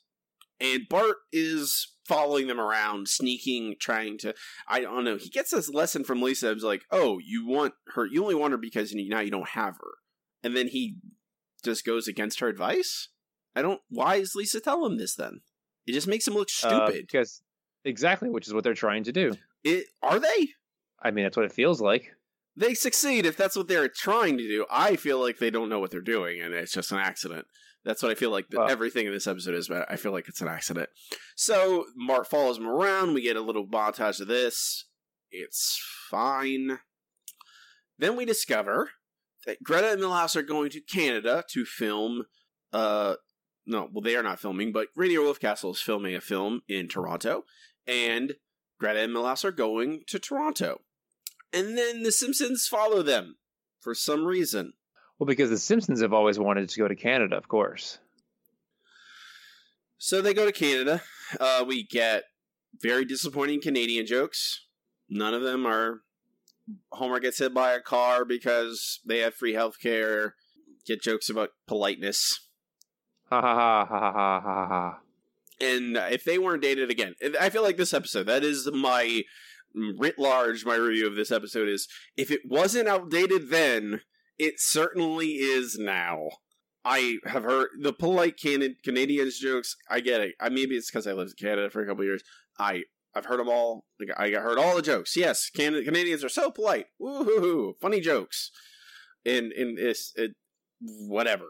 and Bart is following them around, sneaking, trying to. I don't know. He gets this lesson from Lisa. It's like, oh, you want her. You only want her because now you don't have her, and then he just goes against her advice. I don't. Why is Lisa telling him this then? It just makes him look Uh, stupid. because exactly, which is what they're trying to do. it are they? I mean, that's what it feels like. They succeed if that's what they're trying to do. I feel like they don't know what they're doing, and it's just an accident. That's what I feel like the, Well- everything in this episode is. But I feel like it's an accident. So Mark follows him around. We get a little montage of this. It's fine. Then we discover that Greta and Milhouse are going to Canada to film. Uh, no, well, they are not filming, but Rainier Wolfcastle is filming a film in Toronto, and Greta and Milhouse are going to Toronto. And then the Simpsons follow them for some reason. Well, because the Simpsons have always wanted to go to Canada, of course. So they go to Canada. Uh, we get very disappointing Canadian jokes. None of them are Homer gets hit by a car because they have free health care. Get jokes about politeness. Ha ha ha ha ha ha ha. And if they weren't dated again, I feel like this episode, that is my writ large, my review of this episode is if it wasn't outdated then, it certainly is now. I have heard the polite Can- Canadians jokes. I get it. I maybe it's because I lived in Canada for a couple years. I I've heard them all. I heard all the jokes. Yes, Can- Canadians are so polite. Woohoo! Funny jokes. And and it's it, whatever.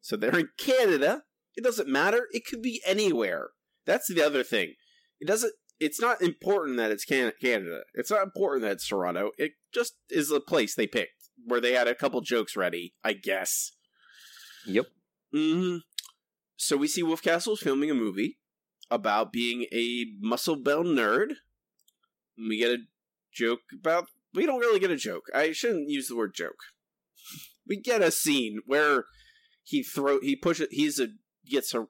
So they're in Canada. It doesn't matter. It could be anywhere. That's the other thing. It doesn't. It's not important that it's Can- Canada. It's not important that it's Toronto. It just is a place they picked where they had a couple jokes ready. I guess. Yep. hmm So we see Wolfcastle filming a movie about being a muscle bound nerd. We get a joke about. We don't really get a joke. I shouldn't use the word joke. We get a scene where he throw he pushes he's a gets har-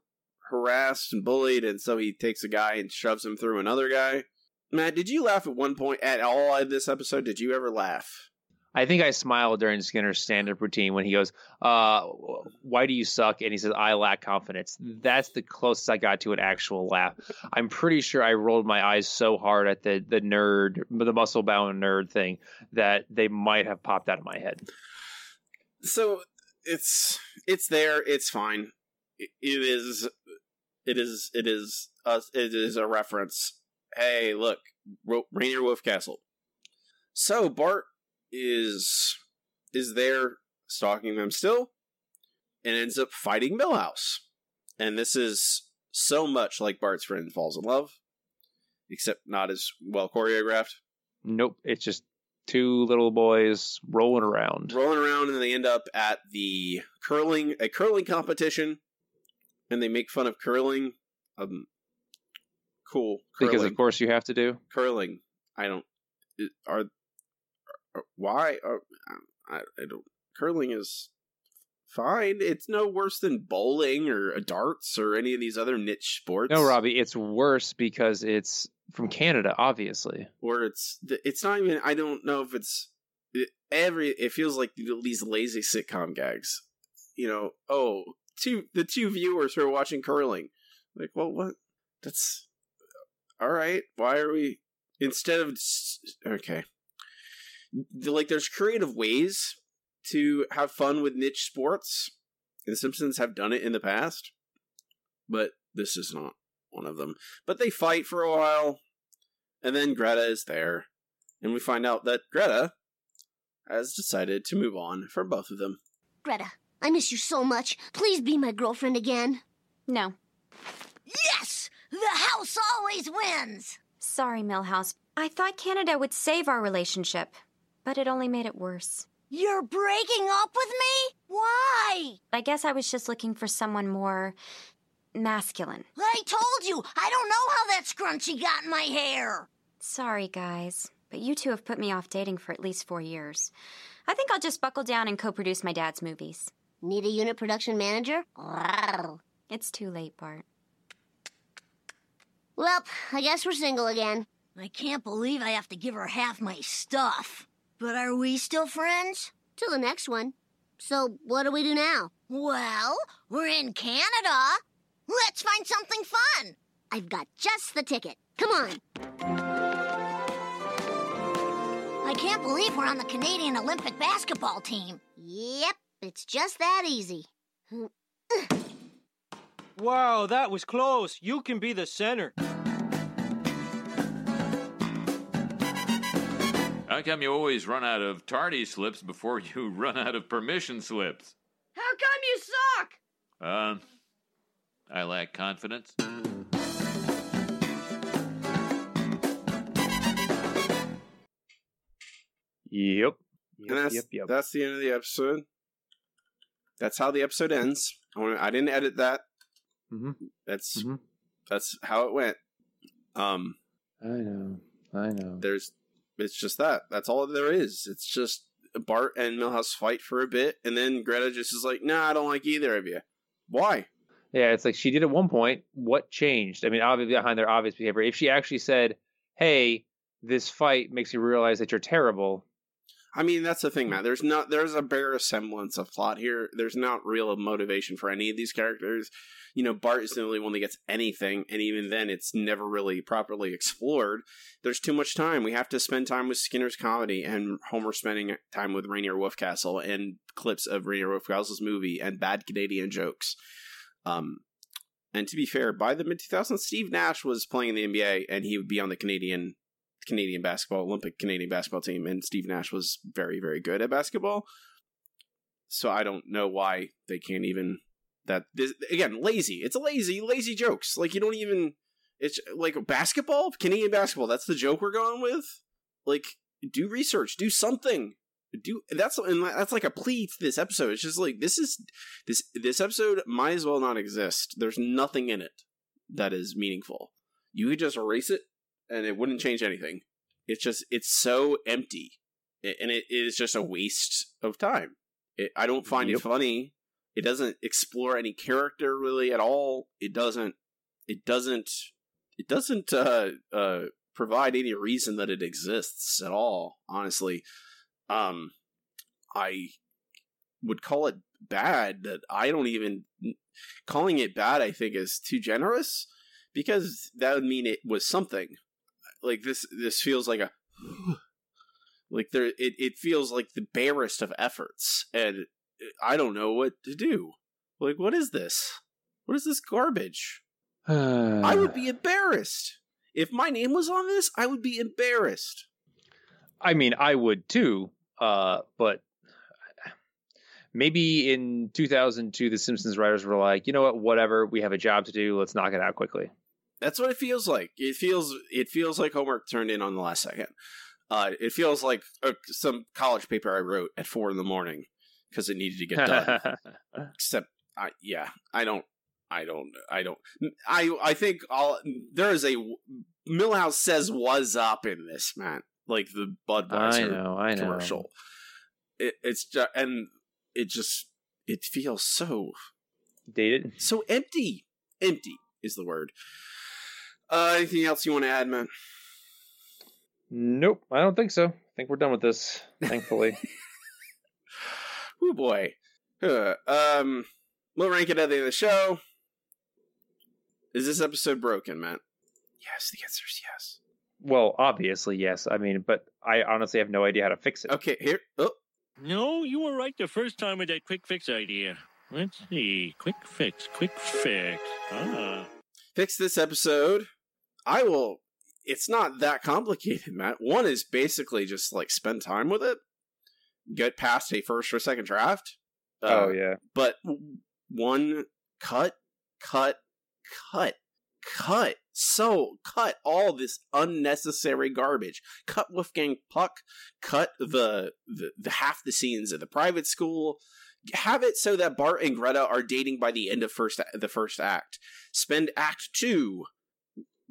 harassed and bullied, and so he takes a guy and shoves him through another guy. Matt, did you laugh at one point at all in this episode? Did you ever laugh? I think I smiled during Skinner's stand-up routine when he goes, uh, "Why do you suck?" and he says, "I lack confidence." That's the closest I got to an actual laugh. I'm pretty sure I rolled my eyes so hard at the the nerd, the muscle-bound nerd thing that they might have popped out of my head. so it's it's there it's fine it, is it is it is a, it is a reference hey look rainier wolfcastle so bart is is there stalking them still and ends up fighting milhouse and this is so much like bart's friend falls in love except not as well choreographed Nope, it's just two little boys rolling around. rolling around and they end up at the curling a curling competition and they make fun of curling um cool curling. Because of course you have to do. curling i don't are, are why I, I don't curling is fine. It's no worse than bowling or darts or any of these other niche sports. No, Robbie, it's worse because it's from Canada, obviously. or it's it's not even i don't know if it's it, every it feels like these lazy sitcom gags. You know oh two the two viewers who are watching curling. Like well what? That's all right. Why are we instead of okay like there's creative ways to have fun with niche sports the simpsons have done it in the past but this is not one of them but they fight for a while and then greta is there and we find out that greta has decided to move on from both of them Greta, I miss you so much. Please be my girlfriend again. No. Yes! The house always wins! Sorry, Milhouse. I thought Canada would save our relationship, but it only made it worse. You're breaking up with me? Why? I guess I was just looking for someone more masculine. I told you, I don't know how that scrunchie got in my hair. Sorry, guys, but you two have put me off dating for at least four years. I think I'll just buckle down and co produce my dad's movies. Need a unit production manager? It's too late, Bart. Well, I guess we're single again. I can't believe I have to give her half my stuff. But are we still friends? Till the next one. So, what do we do now? Well, we're in Canada. Let's find something fun. I've got just the ticket. Come on. I can't believe we're on the Canadian Olympic basketball team. Yep, it's just that easy. Wow, that was close. You can be the center. How come you always run out of tardy slips before you run out of permission slips? How come you suck? Um, I lack confidence. Yep. and that's yep, yep. that's the end of the episode. That's how the episode ends. I, wanna, I didn't edit that. Mhm. That's Mhm. that's how it went. Um, I know. I know. there's it's just that. That's all there is. It's just Bart and Milhouse fight for a bit, and then Greta just is like, "Nah, I don't like either of you. Why? Yeah, it's like she did at one point. What changed? I mean, obviously behind their obvious behavior. If she actually said, "Hey, this fight makes me realize that you're terrible," I mean, that's the thing, Matt. There's not there's a bare semblance of plot here. There's not real motivation for any of these characters. You know, Bart is the only one that gets anything, and even then, it's never really properly explored. There's too much time. We have to spend time with Skinner's comedy, and Homer spending time with Rainier Wolfcastle, and clips of Rainier Wolfcastle's movie, and bad Canadian jokes. Um, and to be fair, by the mid 2000s, Steve Nash was playing in the NBA, and he would be on the Canadian Canadian basketball, Olympic Canadian basketball team, and Steve Nash was very, very good at basketball. So I don't know why they can't even that this again lazy. It's a lazy, lazy jokes. Like you don't even. It's like basketball, Canadian basketball. That's the joke we're going with. Like do research, do something. Do that's and that's like a plea to this episode. It's just like this is this this episode might as well not exist. There's nothing in it that is meaningful. You could just erase it and it wouldn't change anything. It's just it's so empty, and it, it is just a waste of time. It, I don't find Yep. it funny. It doesn't explore any character really at all. It doesn't. It doesn't. It doesn't uh, uh, provide any reason that it exists at all. Honestly, um, I would call it bad. That I don't even calling it bad. I think is too generous because that would mean it was something like this this feels like a like there it, it feels like the barest of efforts and i don't know what to do like what is this what is this garbage i would be embarrassed if my name was on this i would be embarrassed I mean, I would too. Uh, but maybe in 2002, the Simpsons writers were like, you know what, whatever, we have a job to do. Let's knock it out quickly. That's what it feels like it feels it feels like homework turned in on the last second uh it feels like uh, some college paper i wrote at four in the morning because it needed to get done except I yeah I don't I don't I don't I I think all there is a Milhouse says was up in this man like the Budweiser I know, I know. commercial. It, it's just and it just it feels so Dated. so empty. Empty is the word. Uh, anything else you want to add, man? Nope, I don't think so. I think we're done with this, thankfully. Oh boy. Uh, um, we'll rank it at the end of the show. Is this episode broken, Matt? Yes, the answer is yes. well, obviously, yes. I mean, but I honestly have no idea how to fix it. Okay, here. Oh, No, you were right the first time with that quick fix idea. Let's see. Quick fix, quick fix. Ah. fix this episode. I will. It's not that complicated, Matt. One is basically just like spend time with it, get past a first or second draft. Uh, oh yeah. But one cut, cut, cut, cut. So cut all this unnecessary garbage. Cut Wolfgang Puck. Cut the, the the half the scenes of the private school. have it so that Bart and Greta are dating by the end of first the first act. Spend act 2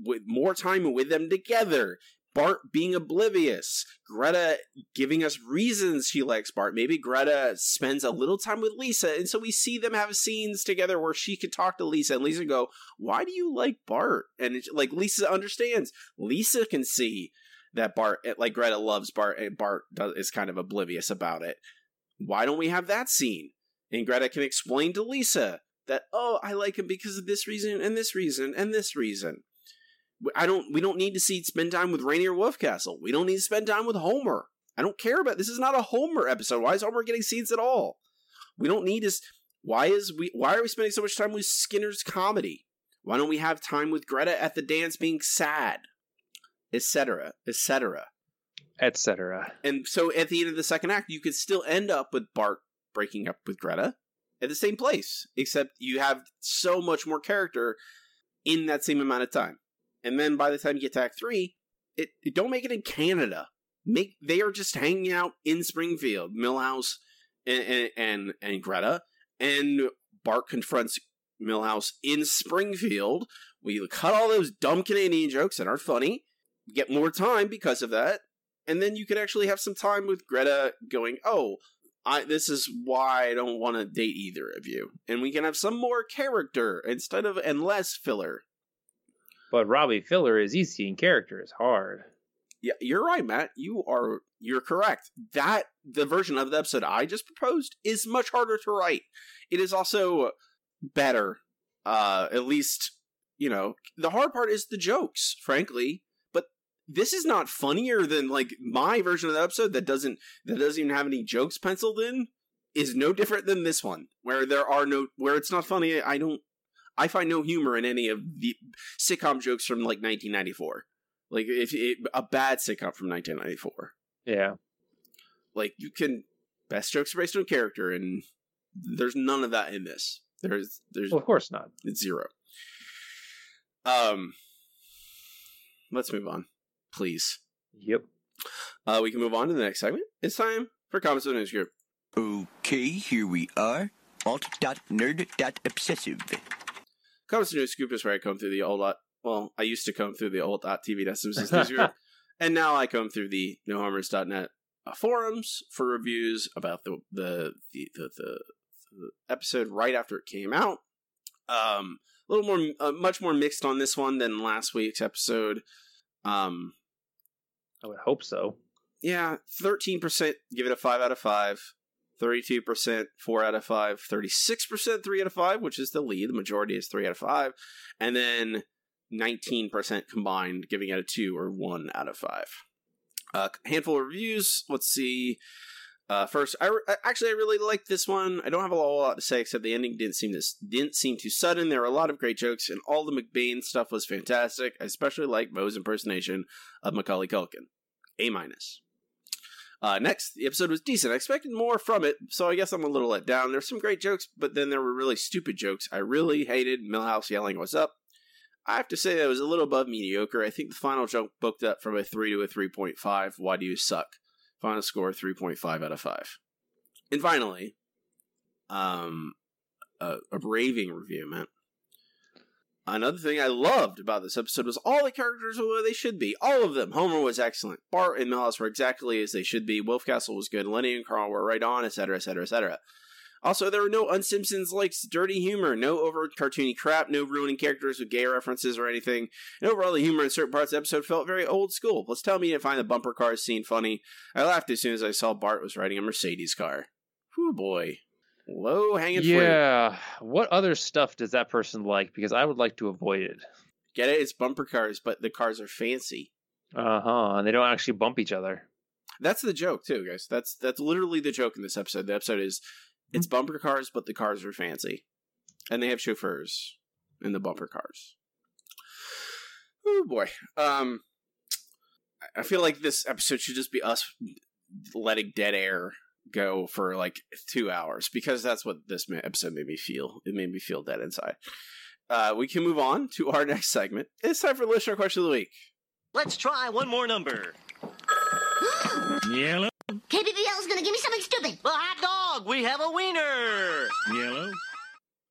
with more time with them together. Bart being oblivious, Greta giving us reasons she likes Bart. Maybe Greta spends a little time with Lisa, and so we see them have scenes together where she could talk to Lisa, and Lisa go, "Why do you like Bart?" And it's, like Lisa understands. Lisa can see that Bart, eh, like Greta, loves Bart, and Bart does, is kind of oblivious about it. Why don't we have that scene? And Greta can explain to Lisa that, "Oh, I like him because of this reason, and this reason, and this reason." I don't. We don't need to see spend time with Rainier Wolfcastle. We don't need to spend time with Homer. I don't care about this. Is not a Homer episode. Why is Homer getting scenes at all? We don't need to. Why is we? Why are we spending so much time with Skinner's comedy? Why don't we have time with Greta at the dance being sad, etc., etc., etc. And so at the end of the second act, you could still end up with Bart breaking up with Greta at the same place, except you have so much more character in that same amount of time. And then by the time you get to Act Three, it, it don't make it in Canada. Make they are just hanging out in Springfield, Milhouse and and and, and Greta, and Bart confronts Milhouse in Springfield. We cut all those dumb Canadian jokes that aren't funny. Get more time because of that, and then you could actually have some time with Greta going, "Oh, I this is why I don't want to date either of you," and we can have some more character instead of and less filler. But Robbie Filler is easy in character is hard. Yeah, you're right, Matt. You are you're correct. That the version of the episode I just proposed is much harder to write. It is also better. Uh at least, you know, the hard part is the jokes, frankly. But this is not funnier than like my version of the episode that doesn't that doesn't even have any jokes penciled in is no different than this one where there are no where it's not funny. I don't I find no humor in any of the sitcom jokes from like 1994. Like if it, a bad sitcom from 1994. Yeah. Like you can best jokes are based on character and there's none of that in this. There's there's well, of course not. It's zero. Um let's move on. Please. Yep. Uh we can move on to the next segment. It's time for comments on the news group. Okay, here we are. Alt.nerd.obsessive. Comes to News Scoop is where I comb through the old lot. Well, I used to comb through the old TV Simpsons news group, and now I comb through the NoHomers.net uh, forums for reviews about the the, the the, the the episode right after it came out. Um, a little more, uh, much more mixed on this one than last week's episode. Um, I would hope so. Yeah, thirteen percent give it a five out of five. 32% 4 out of 5, 36% 3 out of 5, which is the lead. The majority is 3 out of 5. And then 19% combined, giving it a 2 or 1 out of 5. A uh, handful of reviews. Let's see. Uh, first, I re- actually I really liked this one. I don't have a whole lot to say except the ending didn't seem didn't seem too sudden. There were a lot of great jokes, and all the McBain stuff was fantastic. I especially like Moe's impersonation of Macaulay Culkin. A minus. Uh, next, the episode was decent. I expected more from it, so I guess I'm a little let down. There's some great jokes, but then there were really stupid jokes. I really hated Milhouse yelling, What's up? I have to say that was a little above mediocre. I think the final joke booked up from a 3 to a 3.5. Why do you suck? Final score 3.5 out of 5. And finally, um, a, a raving review, man. Another thing I loved about this episode was all the characters were where they should be. All of them. Homer was excellent. Bart and Milhouse were exactly as they should be. Wolfcastle was good. Lenny and Carl were right on, etc., etc., etc. Also, there were no unsimpsons like dirty humor, no over cartoony crap, no ruining characters with gay references or anything. And overall, the humor in certain parts of the episode felt very old school. Let's tell me to find the bumper cars scene funny. I laughed as soon as I saw Bart was riding a Mercedes car. Whew, boy. Low hanging fruit. Yeah. What other stuff does that person like? Because I would like to avoid it. Get it? It's bumper cars, but the cars are fancy. Uh huh. And they don't actually bump each other. That's the joke too, guys. That's that's literally the joke in this episode. The episode is it's bumper cars, but the cars are fancy, and they have chauffeurs in the bumper cars. Oh boy. Um, I feel like this episode should just be us letting dead air go for like two hours because that's what this episode made me feel. It made me feel dead inside. Uh, we can move on to our next segment. It's time for listener question of the week. Let's try one more number. Yellow, KBBL is gonna give me something stupid. A hot dog. We have a wiener. Yellow.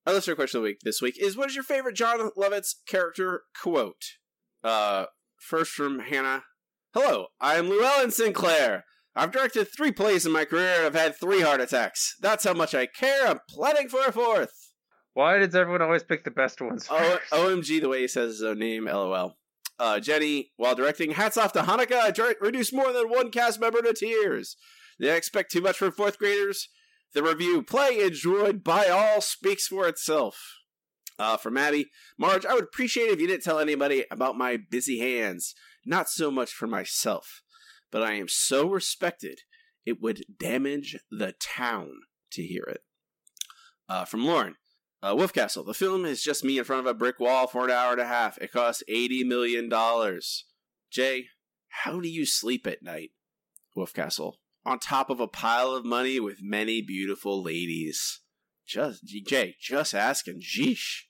Our listener question of the week this week is what is your favorite Jon Lovitz character quote? Uh, first from Hannah. Hello, I'm Llewellyn Sinclair. I've directed three plays in my career and I've had three heart attacks. That's how much I care. I'm planning for a fourth. Why does everyone always pick the best ones? O- OMG, the way he says his own name, lol. Uh, Jenny, while directing Hats Off to Hanukkah, I reduced more than one cast member to tears. Did I expect too much from fourth graders? The review, play enjoyed by all, speaks for itself. Uh, from Maddie, Marge, I would appreciate it if you didn't tell anybody about my busy hands. Not so much for myself, but I am so respected, it would damage the town to hear it. Uh, from Lauren, uh, Wolfcastle. The film is just me in front of a brick wall for an hour and a half. It costs eighty million dollars. Jay, how do you sleep at night? Wolfcastle. On top of a pile of money with many beautiful ladies. Just Jay, just asking. Jeesh.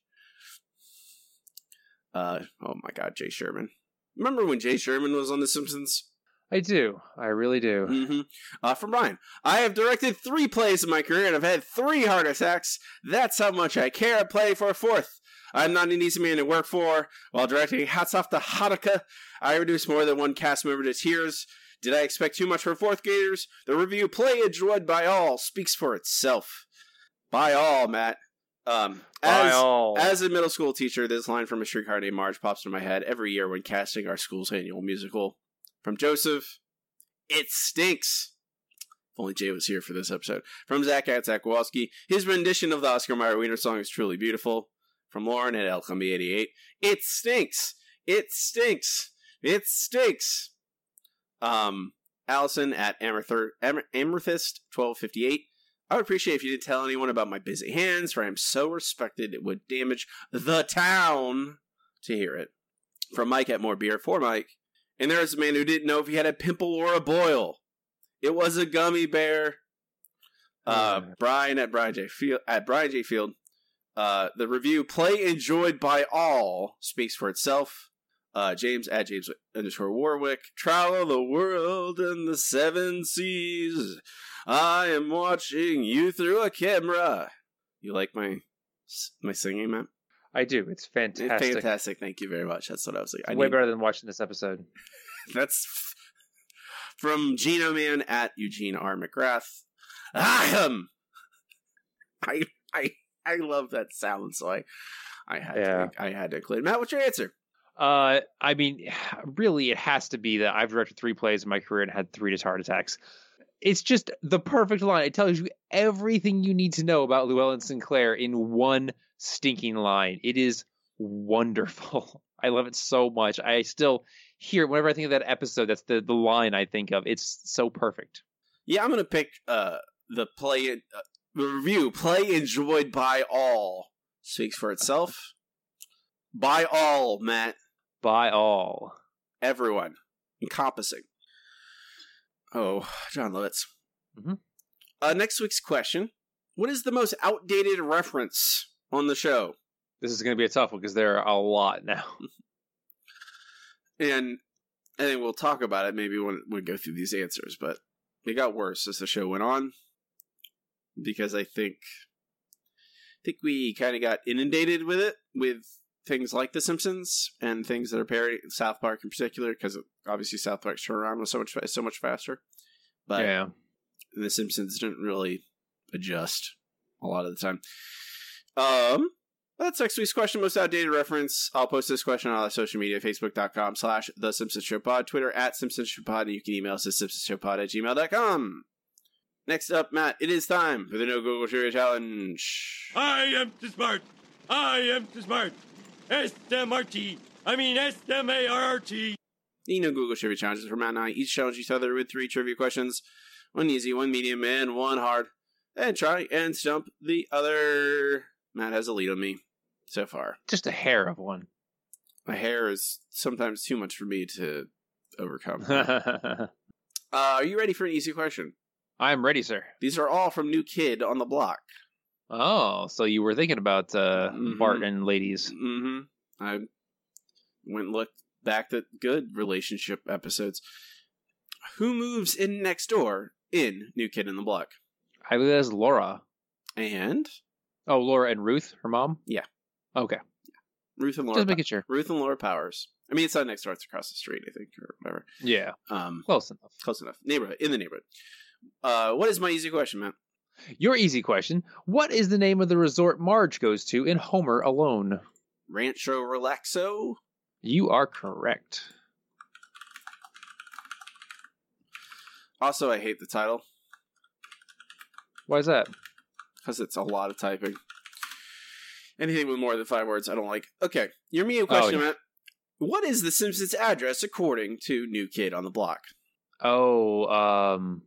Uh oh my god, Jay Sherman. Remember when Jay Sherman was on The Simpsons? I do. I really do. Mm-hmm. Uh, from Brian, I have directed three plays in my career and I've had three heart attacks. That's how much I care. I play for a fourth. I'm not an easy man to work for. While directing Hats Off to Hanukkah, I reduced more than one cast member to tears. Did I expect too much for fourth graders? The review, play enjoyed by all, speaks for itself. By all, Matt. Um, By as, all. as a middle school teacher, this line from a streetcar named Marge pops into my head every year when casting our school's annual musical. From Joseph, it stinks. If only Jay was here for this episode. From Zach at Zach his rendition of the Oscar Mayer Wiener song is truly beautiful. From Lauren at Elcombi88, it stinks. It stinks. It stinks. Um, Allison at Amethyst 1258. I would appreciate if you didn't tell anyone about my busy hands, for I am so respected it would damage the town to hear it. From Mike at More Beer for Mike. And there is a man who didn't know if he had a pimple or a boil. It was a gummy bear. Uh, Brian at Brian J Field at Brian J Field. Uh, the review play enjoyed by all speaks for itself. Uh, James at James underscore Warwick. Travel the world and the seven seas. I am watching you through a camera. You like my my singing, man? I do. It's fantastic. Fantastic. Thank you very much. That's what I was like. I Way need- better than watching this episode. That's from Geno Man at Eugene R. McGrath. Ahem. I I I love that sound, so I I had Yeah. to I had to include. it. Matt, what's your answer? Uh, I mean, really, it has to be that I've directed three plays in my career and had three heart attacks. It's just the perfect line. It tells you everything you need to know about Llewellyn Sinclair in one stinking line. It is wonderful. I love it so much. I still hear it whenever I think of that episode. That's the the line I think of. It's so perfect. Yeah, I'm gonna pick uh the play uh, the review. Play enjoyed by all speaks for itself. By all, Matt. By all. Everyone. Encompassing. Oh, Jon Lovitz. Mhm. Uh, next week's question What is the most outdated reference on the show? This is going to be a tough one because there are a lot now. And I think we'll talk about it maybe when we go through these answers, but it got worse as the show went on because I think I think we kind of got inundated with it with things like The Simpsons and things that are parody South Park in particular because obviously South Park's turnaround was so much so much faster, but yeah. The Simpsons didn't really adjust a lot of the time. Um, that's next week's question. Most outdated reference. I'll post this question on our social media, facebook.com slash The Simpsons Show Pod, Twitter at Simpsons Show Pod, and you can email us at simpsonsshowpod at gmail.com. Next up, Matt, it is time for the No Google Trivia Challenge. I am too smart. I am too smart. S-M-R-T. I mean S-M-A-R-R-T. The No Google Trivia Challenge is where Matt and I each challenge each other with three trivia questions one easy, one medium, and one hard. And try and stump the other. Matt has a lead on me so far. Just a hair of one. My hair is sometimes too much for me to overcome. uh, are you ready for an easy question? I'm ready, sir. These are all from New Kid on the Block. Oh, so you were thinking about uh, Mhm. Bart and ladies. Mm-hmm. I went and looked back at good relationship episodes. Who moves in next door in New Kid in the Block? I believe that's Laura. And Oh, Laura and Ruth, her mom. yeah, Okay, Ruth and Laura. just making sure. Ruth and Laura Powers. I mean, it's not next door; it's across the street, I think, or whatever. Yeah, Um, close enough. close enough. Neighborhood in the neighborhood. Uh, what is my easy question, Matt? Your easy question: What is the name of the resort Marge goes to in Homer Alone? Rancho Relaxo. You are correct. Also, I hate the title Why is that? because it's a lot of typing. Anything with more than five words, I don't like. Okay, your medium Oh, question, yeah. Matt. What is the Simpsons address according to New Kid on the Block? Oh, um,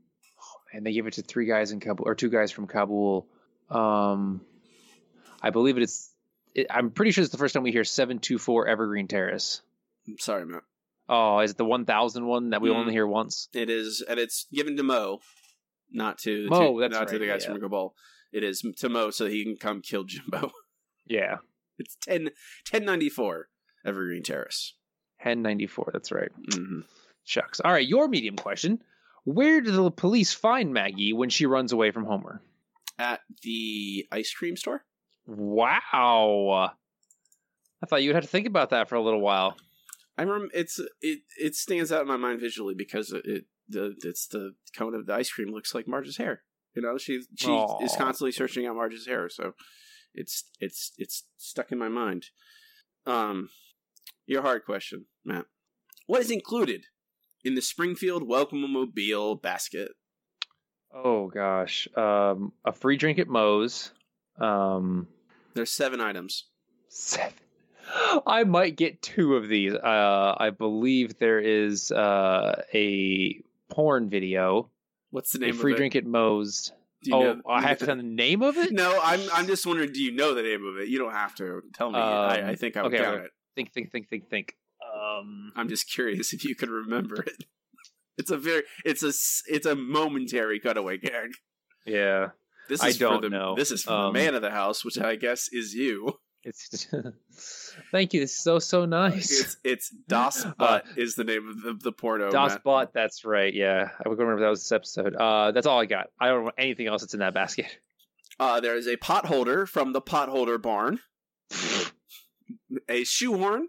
and they give it to three guys in Kabul or two guys from Kabul. Um, I believe it is. It, I'm pretty sure it's the first time we hear seven two four Evergreen Terrace. I'm sorry, Matt. Oh, is it the one thousand one that we Mm. only hear once? It is, and it's given to Moe, not to Moe, to, that's not to the guys yeah. from Kabul. It is to Moe so he can come kill Jimbo. Yeah, It's 10, 1094 Evergreen Terrace. Hen ninety four. That's right. hmm Shucks. All right, your medium question: Where do the police find Maggie when she runs away from Homer? At the ice cream store. Wow. I thought you would have to think about that for a little while. I remember it's it it stands out in my mind visually because it, the it's the cone of the ice cream looks like Marge's hair. You know, she she Aw. is constantly searching out Marge's hair, so it's it's it's stuck in my mind. Um, your hard question, Matt. What is included in the Springfield Welcome Mobile basket? Oh gosh. Um, a free drink at Moe's. Um, There's seven items. seven. I might get two of these. Uh, I believe there is uh, a porn video. What's the name free of it? A free drink at Moe's. Oh, know- I have to know the name of it. No, I'm I'm just wondering. Do you know the name of it? You don't have to tell me. I, I Um, think I would okay, count it. Think, think, think, think, think. Um, I'm just curious if you could remember it. It's a very it's a it's a momentary cutaway gag. yeah. This I is don't for the know. this is for Um, the man of the house, which I guess is you. It's. Thank you. This is so so nice. It's it's Das Butt is the name of the, the porno. Das Matt. Bot, that's right. Yeah, I would remember that was this episode. Uh, that's all I got. I don't know anything else that's in that basket. Uh, there is a pot holder from the pot holder barn, a shoehorn,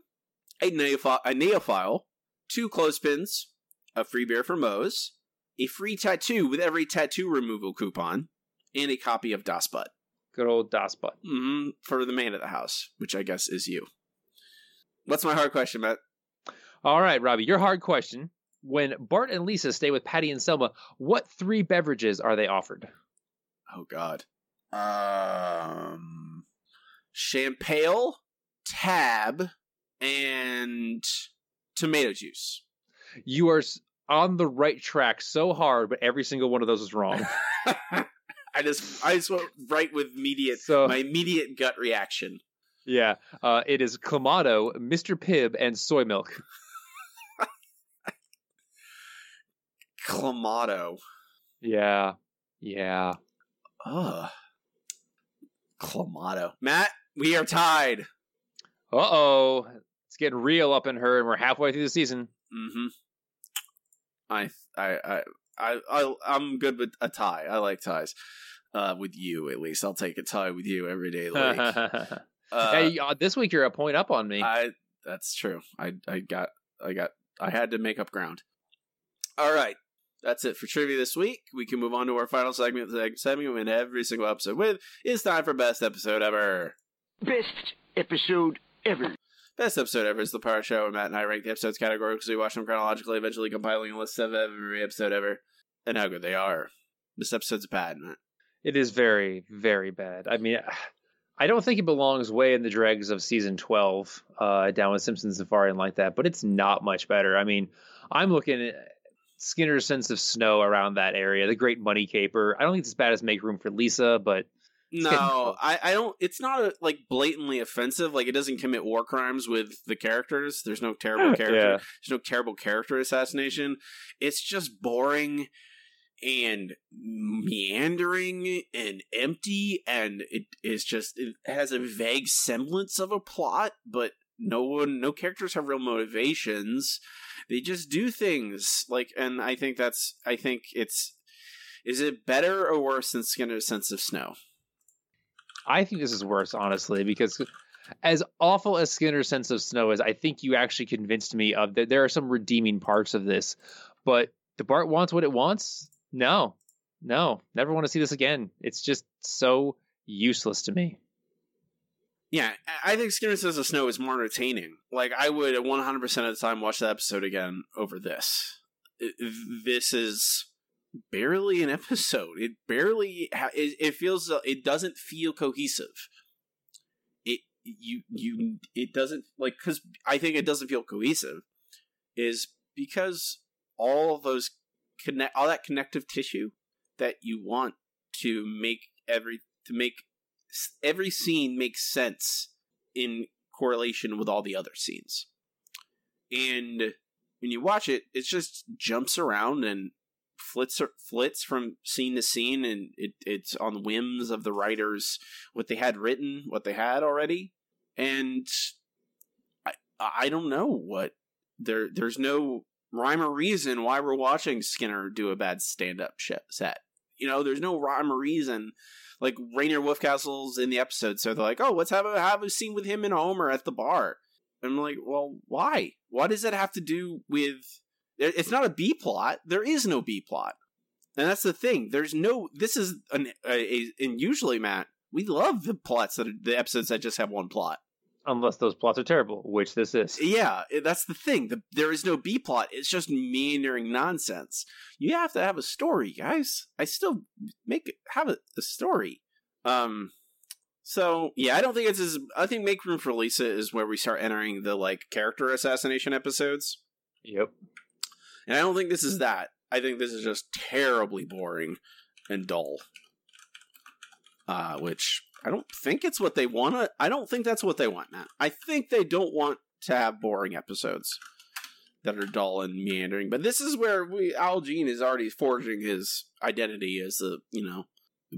a neophi- a neophile, two clothespins, a free beer for Moe's, a free tattoo with every tattoo removal coupon, and a copy of Das Butt. Good old Das Butt. hmm for the man of the house, which I guess is you. What's my hard question, Matt? All right, Robbie, your hard question. When Bart and Lisa stay with Patty and Selma, what three beverages are they offered? Oh God. Um, champagne, tab, and tomato juice. You are on the right track so hard, but every single one of those is wrong. I just I just went right with immediate So- my immediate gut reaction. yeah, uh, it is Clamato, Mr. Pibb, and soy milk. Clamato. Yeah, yeah. Ugh. Clamato. Matt, we are tied. Uh oh, it's getting real up in her, and we're halfway through the season. Mm-hmm. I I I I I I'm good with a tie. I like ties. Uh, with you at least, I'll take a tie with you every day. of the week. Uh, hey, uh, this week you're a point up on me. I that's true. I I got I got I had to make up ground. All right. That's it for trivia this week. We can move on to our final segment, the segment we end every single episode with. It's time for best episode ever. Best episode ever. Best episode ever is the Power Show, where Matt and I rank the episodes categorically, watch them chronologically, eventually compiling a list of every episode ever and how good they are. This episode's bad, Matt. It is very, very bad. I mean, I don't think it belongs way in the dregs of season 12, uh, down with Simpsons Safari and like that, but it's not much better. I mean, I'm looking at Skinner's sense of snow around that area, the Great Money Caper. I don't think it's as bad as Make Room for Lisa, but No. I, I don't. It's not a, like blatantly offensive. Like it doesn't commit war crimes with the characters. There's no terrible character. Yeah. There's no terrible character assassination. It's just boring and meandering and empty, and it is just it has a vague semblance of a plot, but no one, no characters have real motivations. They just do things like, and I think that's. I think it's Is it better or worse than Skinner's Sense of Snow? I think this is worse, honestly, because as awful as Skinner's Sense of Snow is, I think you actually convinced me of that there are some redeeming parts of this. But the Bart wants what it wants? No, no, never want to see this again. It's just so useless to me. Yeah, I think Skinner Says the Snow is more entertaining. Like, I would 100% of the time watch that episode again over this. This is barely an episode. It barely, ha- it, it feels, uh, it doesn't feel cohesive. It, you, you, it doesn't, like, because I think it doesn't feel cohesive, is because all those connect, all that connective tissue that you want to make every, to make every scene makes sense in correlation with all the other scenes. And when you watch it, it just jumps around and flits flits from scene to scene, and it, it's on whims of the writers what they had written, what they had already, and I I don't know what there there's no rhyme or reason why we're watching Skinner do a bad stand up set. You know, there's no rhyme or reason like Rainier Wolfcastle's in the episode, so they're like, "Oh, let's have a have a scene with him and Homer at the bar." And I'm like, "Well, why? What does that have to do with?" It's not a B plot. There is no B plot, and that's the thing. There's no. This is an a, a and usually Matt, we love the plots that are, the episodes that just have one plot unless those plots are terrible, which this is. Yeah, that's the thing. The, there is no B plot. It's just meandering nonsense. You have to have a story, guys. I still make have a, a story. Um, so yeah, I don't think it's as. I think Make Room for Lisa is where we start entering the like character assassination episodes. Yep. And I don't think this is that. I think this is just terribly boring and dull. Uh, which I don't think it's what they want to. I don't think that's what they want, Matt. I think they don't want to have boring episodes that are dull and meandering. But this is where we Al Jean is already forging his identity as the you know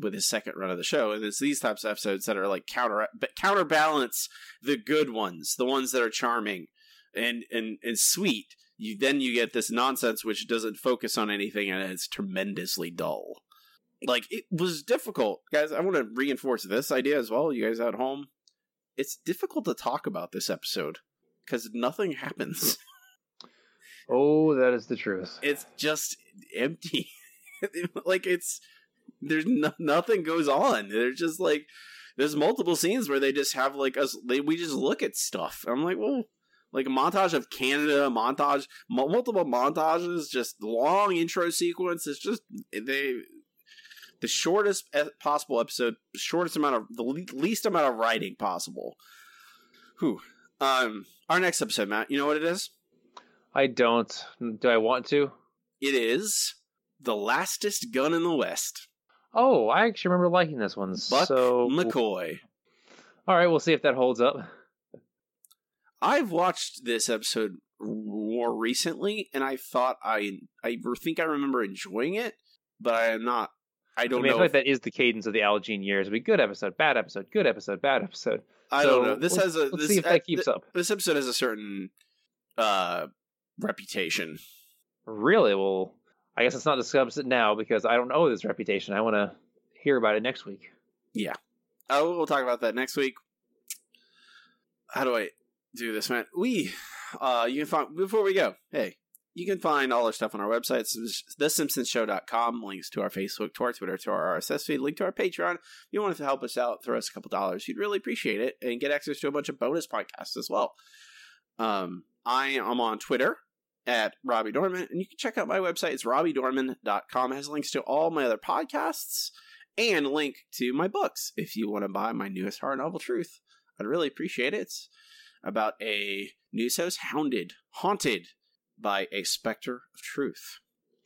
with his second run of the show, and it's these types of episodes that are like counter counterbalance the good ones, the ones that are charming and and and sweet. You then you get this nonsense which doesn't focus on anything and it's tremendously dull. Like it was difficult. Guys i want to reinforce this idea as well you guys at home. It's difficult to talk about this episode because nothing happens. Oh that is the truth. It's just empty. Like it's there's no, nothing goes on. There's just like there's multiple scenes where they just have like us they we just look at stuff. I'm like well like a montage of Canada, montage, multiple montages, just long intro sequence. It's just they the shortest possible episode, shortest amount of the least amount of writing possible. Who? Um, our next episode, Matt. You know what it is? I don't. Do I want to? It is the lastest gun in the West. Oh, I actually remember liking this one. Buck so McCoy. All right, we'll see if that holds up. I've watched this episode more recently, and I thought I I think I remember enjoying it, but I am not I don't I mean, know. I feel like that is the cadence of the Al years. It'll be good episode, bad episode, good episode, bad episode. I so don't know. This has a. Let's this, see if that keeps th- up. This episode has a certain uh reputation. Really? Well, I guess let's not discuss it now because I don't know this reputation. I want to hear about it next week. Yeah. Oh, we'll talk about that next week. How do I do this, man? We, uh, you can find before we go. Hey, you can find all our stuff on our website, thesimpsonshow.com. Links to our Facebook, to our Twitter, to our RSS feed, link to our Patreon. If you want to help us out, throw us a couple dollars. You'd really appreciate it and get access to a bunch of bonus podcasts as well. Um, I am on Twitter at Robbie Dorman, and you can check out my website. It's robbiedorman.com. It has links to all my other podcasts and link to my books if you want to buy my newest horror novel, Truth. I'd really appreciate it. It's about a news host hounded, haunted by a specter of truth.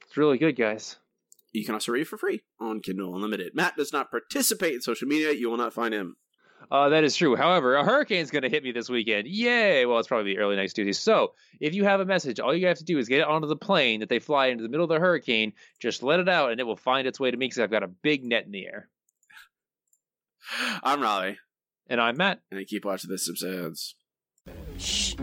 It's really good, guys. You can also read it for free on Kindle Unlimited. Matt does not participate in social media. You will not find him. Uh, that is true. However, a hurricane's going to hit me this weekend. Yay! Well, it's probably the early next Tuesday. So, if you have a message, all you have to do is get it onto the plane that they fly into the middle of the hurricane. Just let it out, and it will find its way to me because I've got a big net in the air. I'm Raleigh. And I'm Matt. And I keep watching The Simpsons. Shh.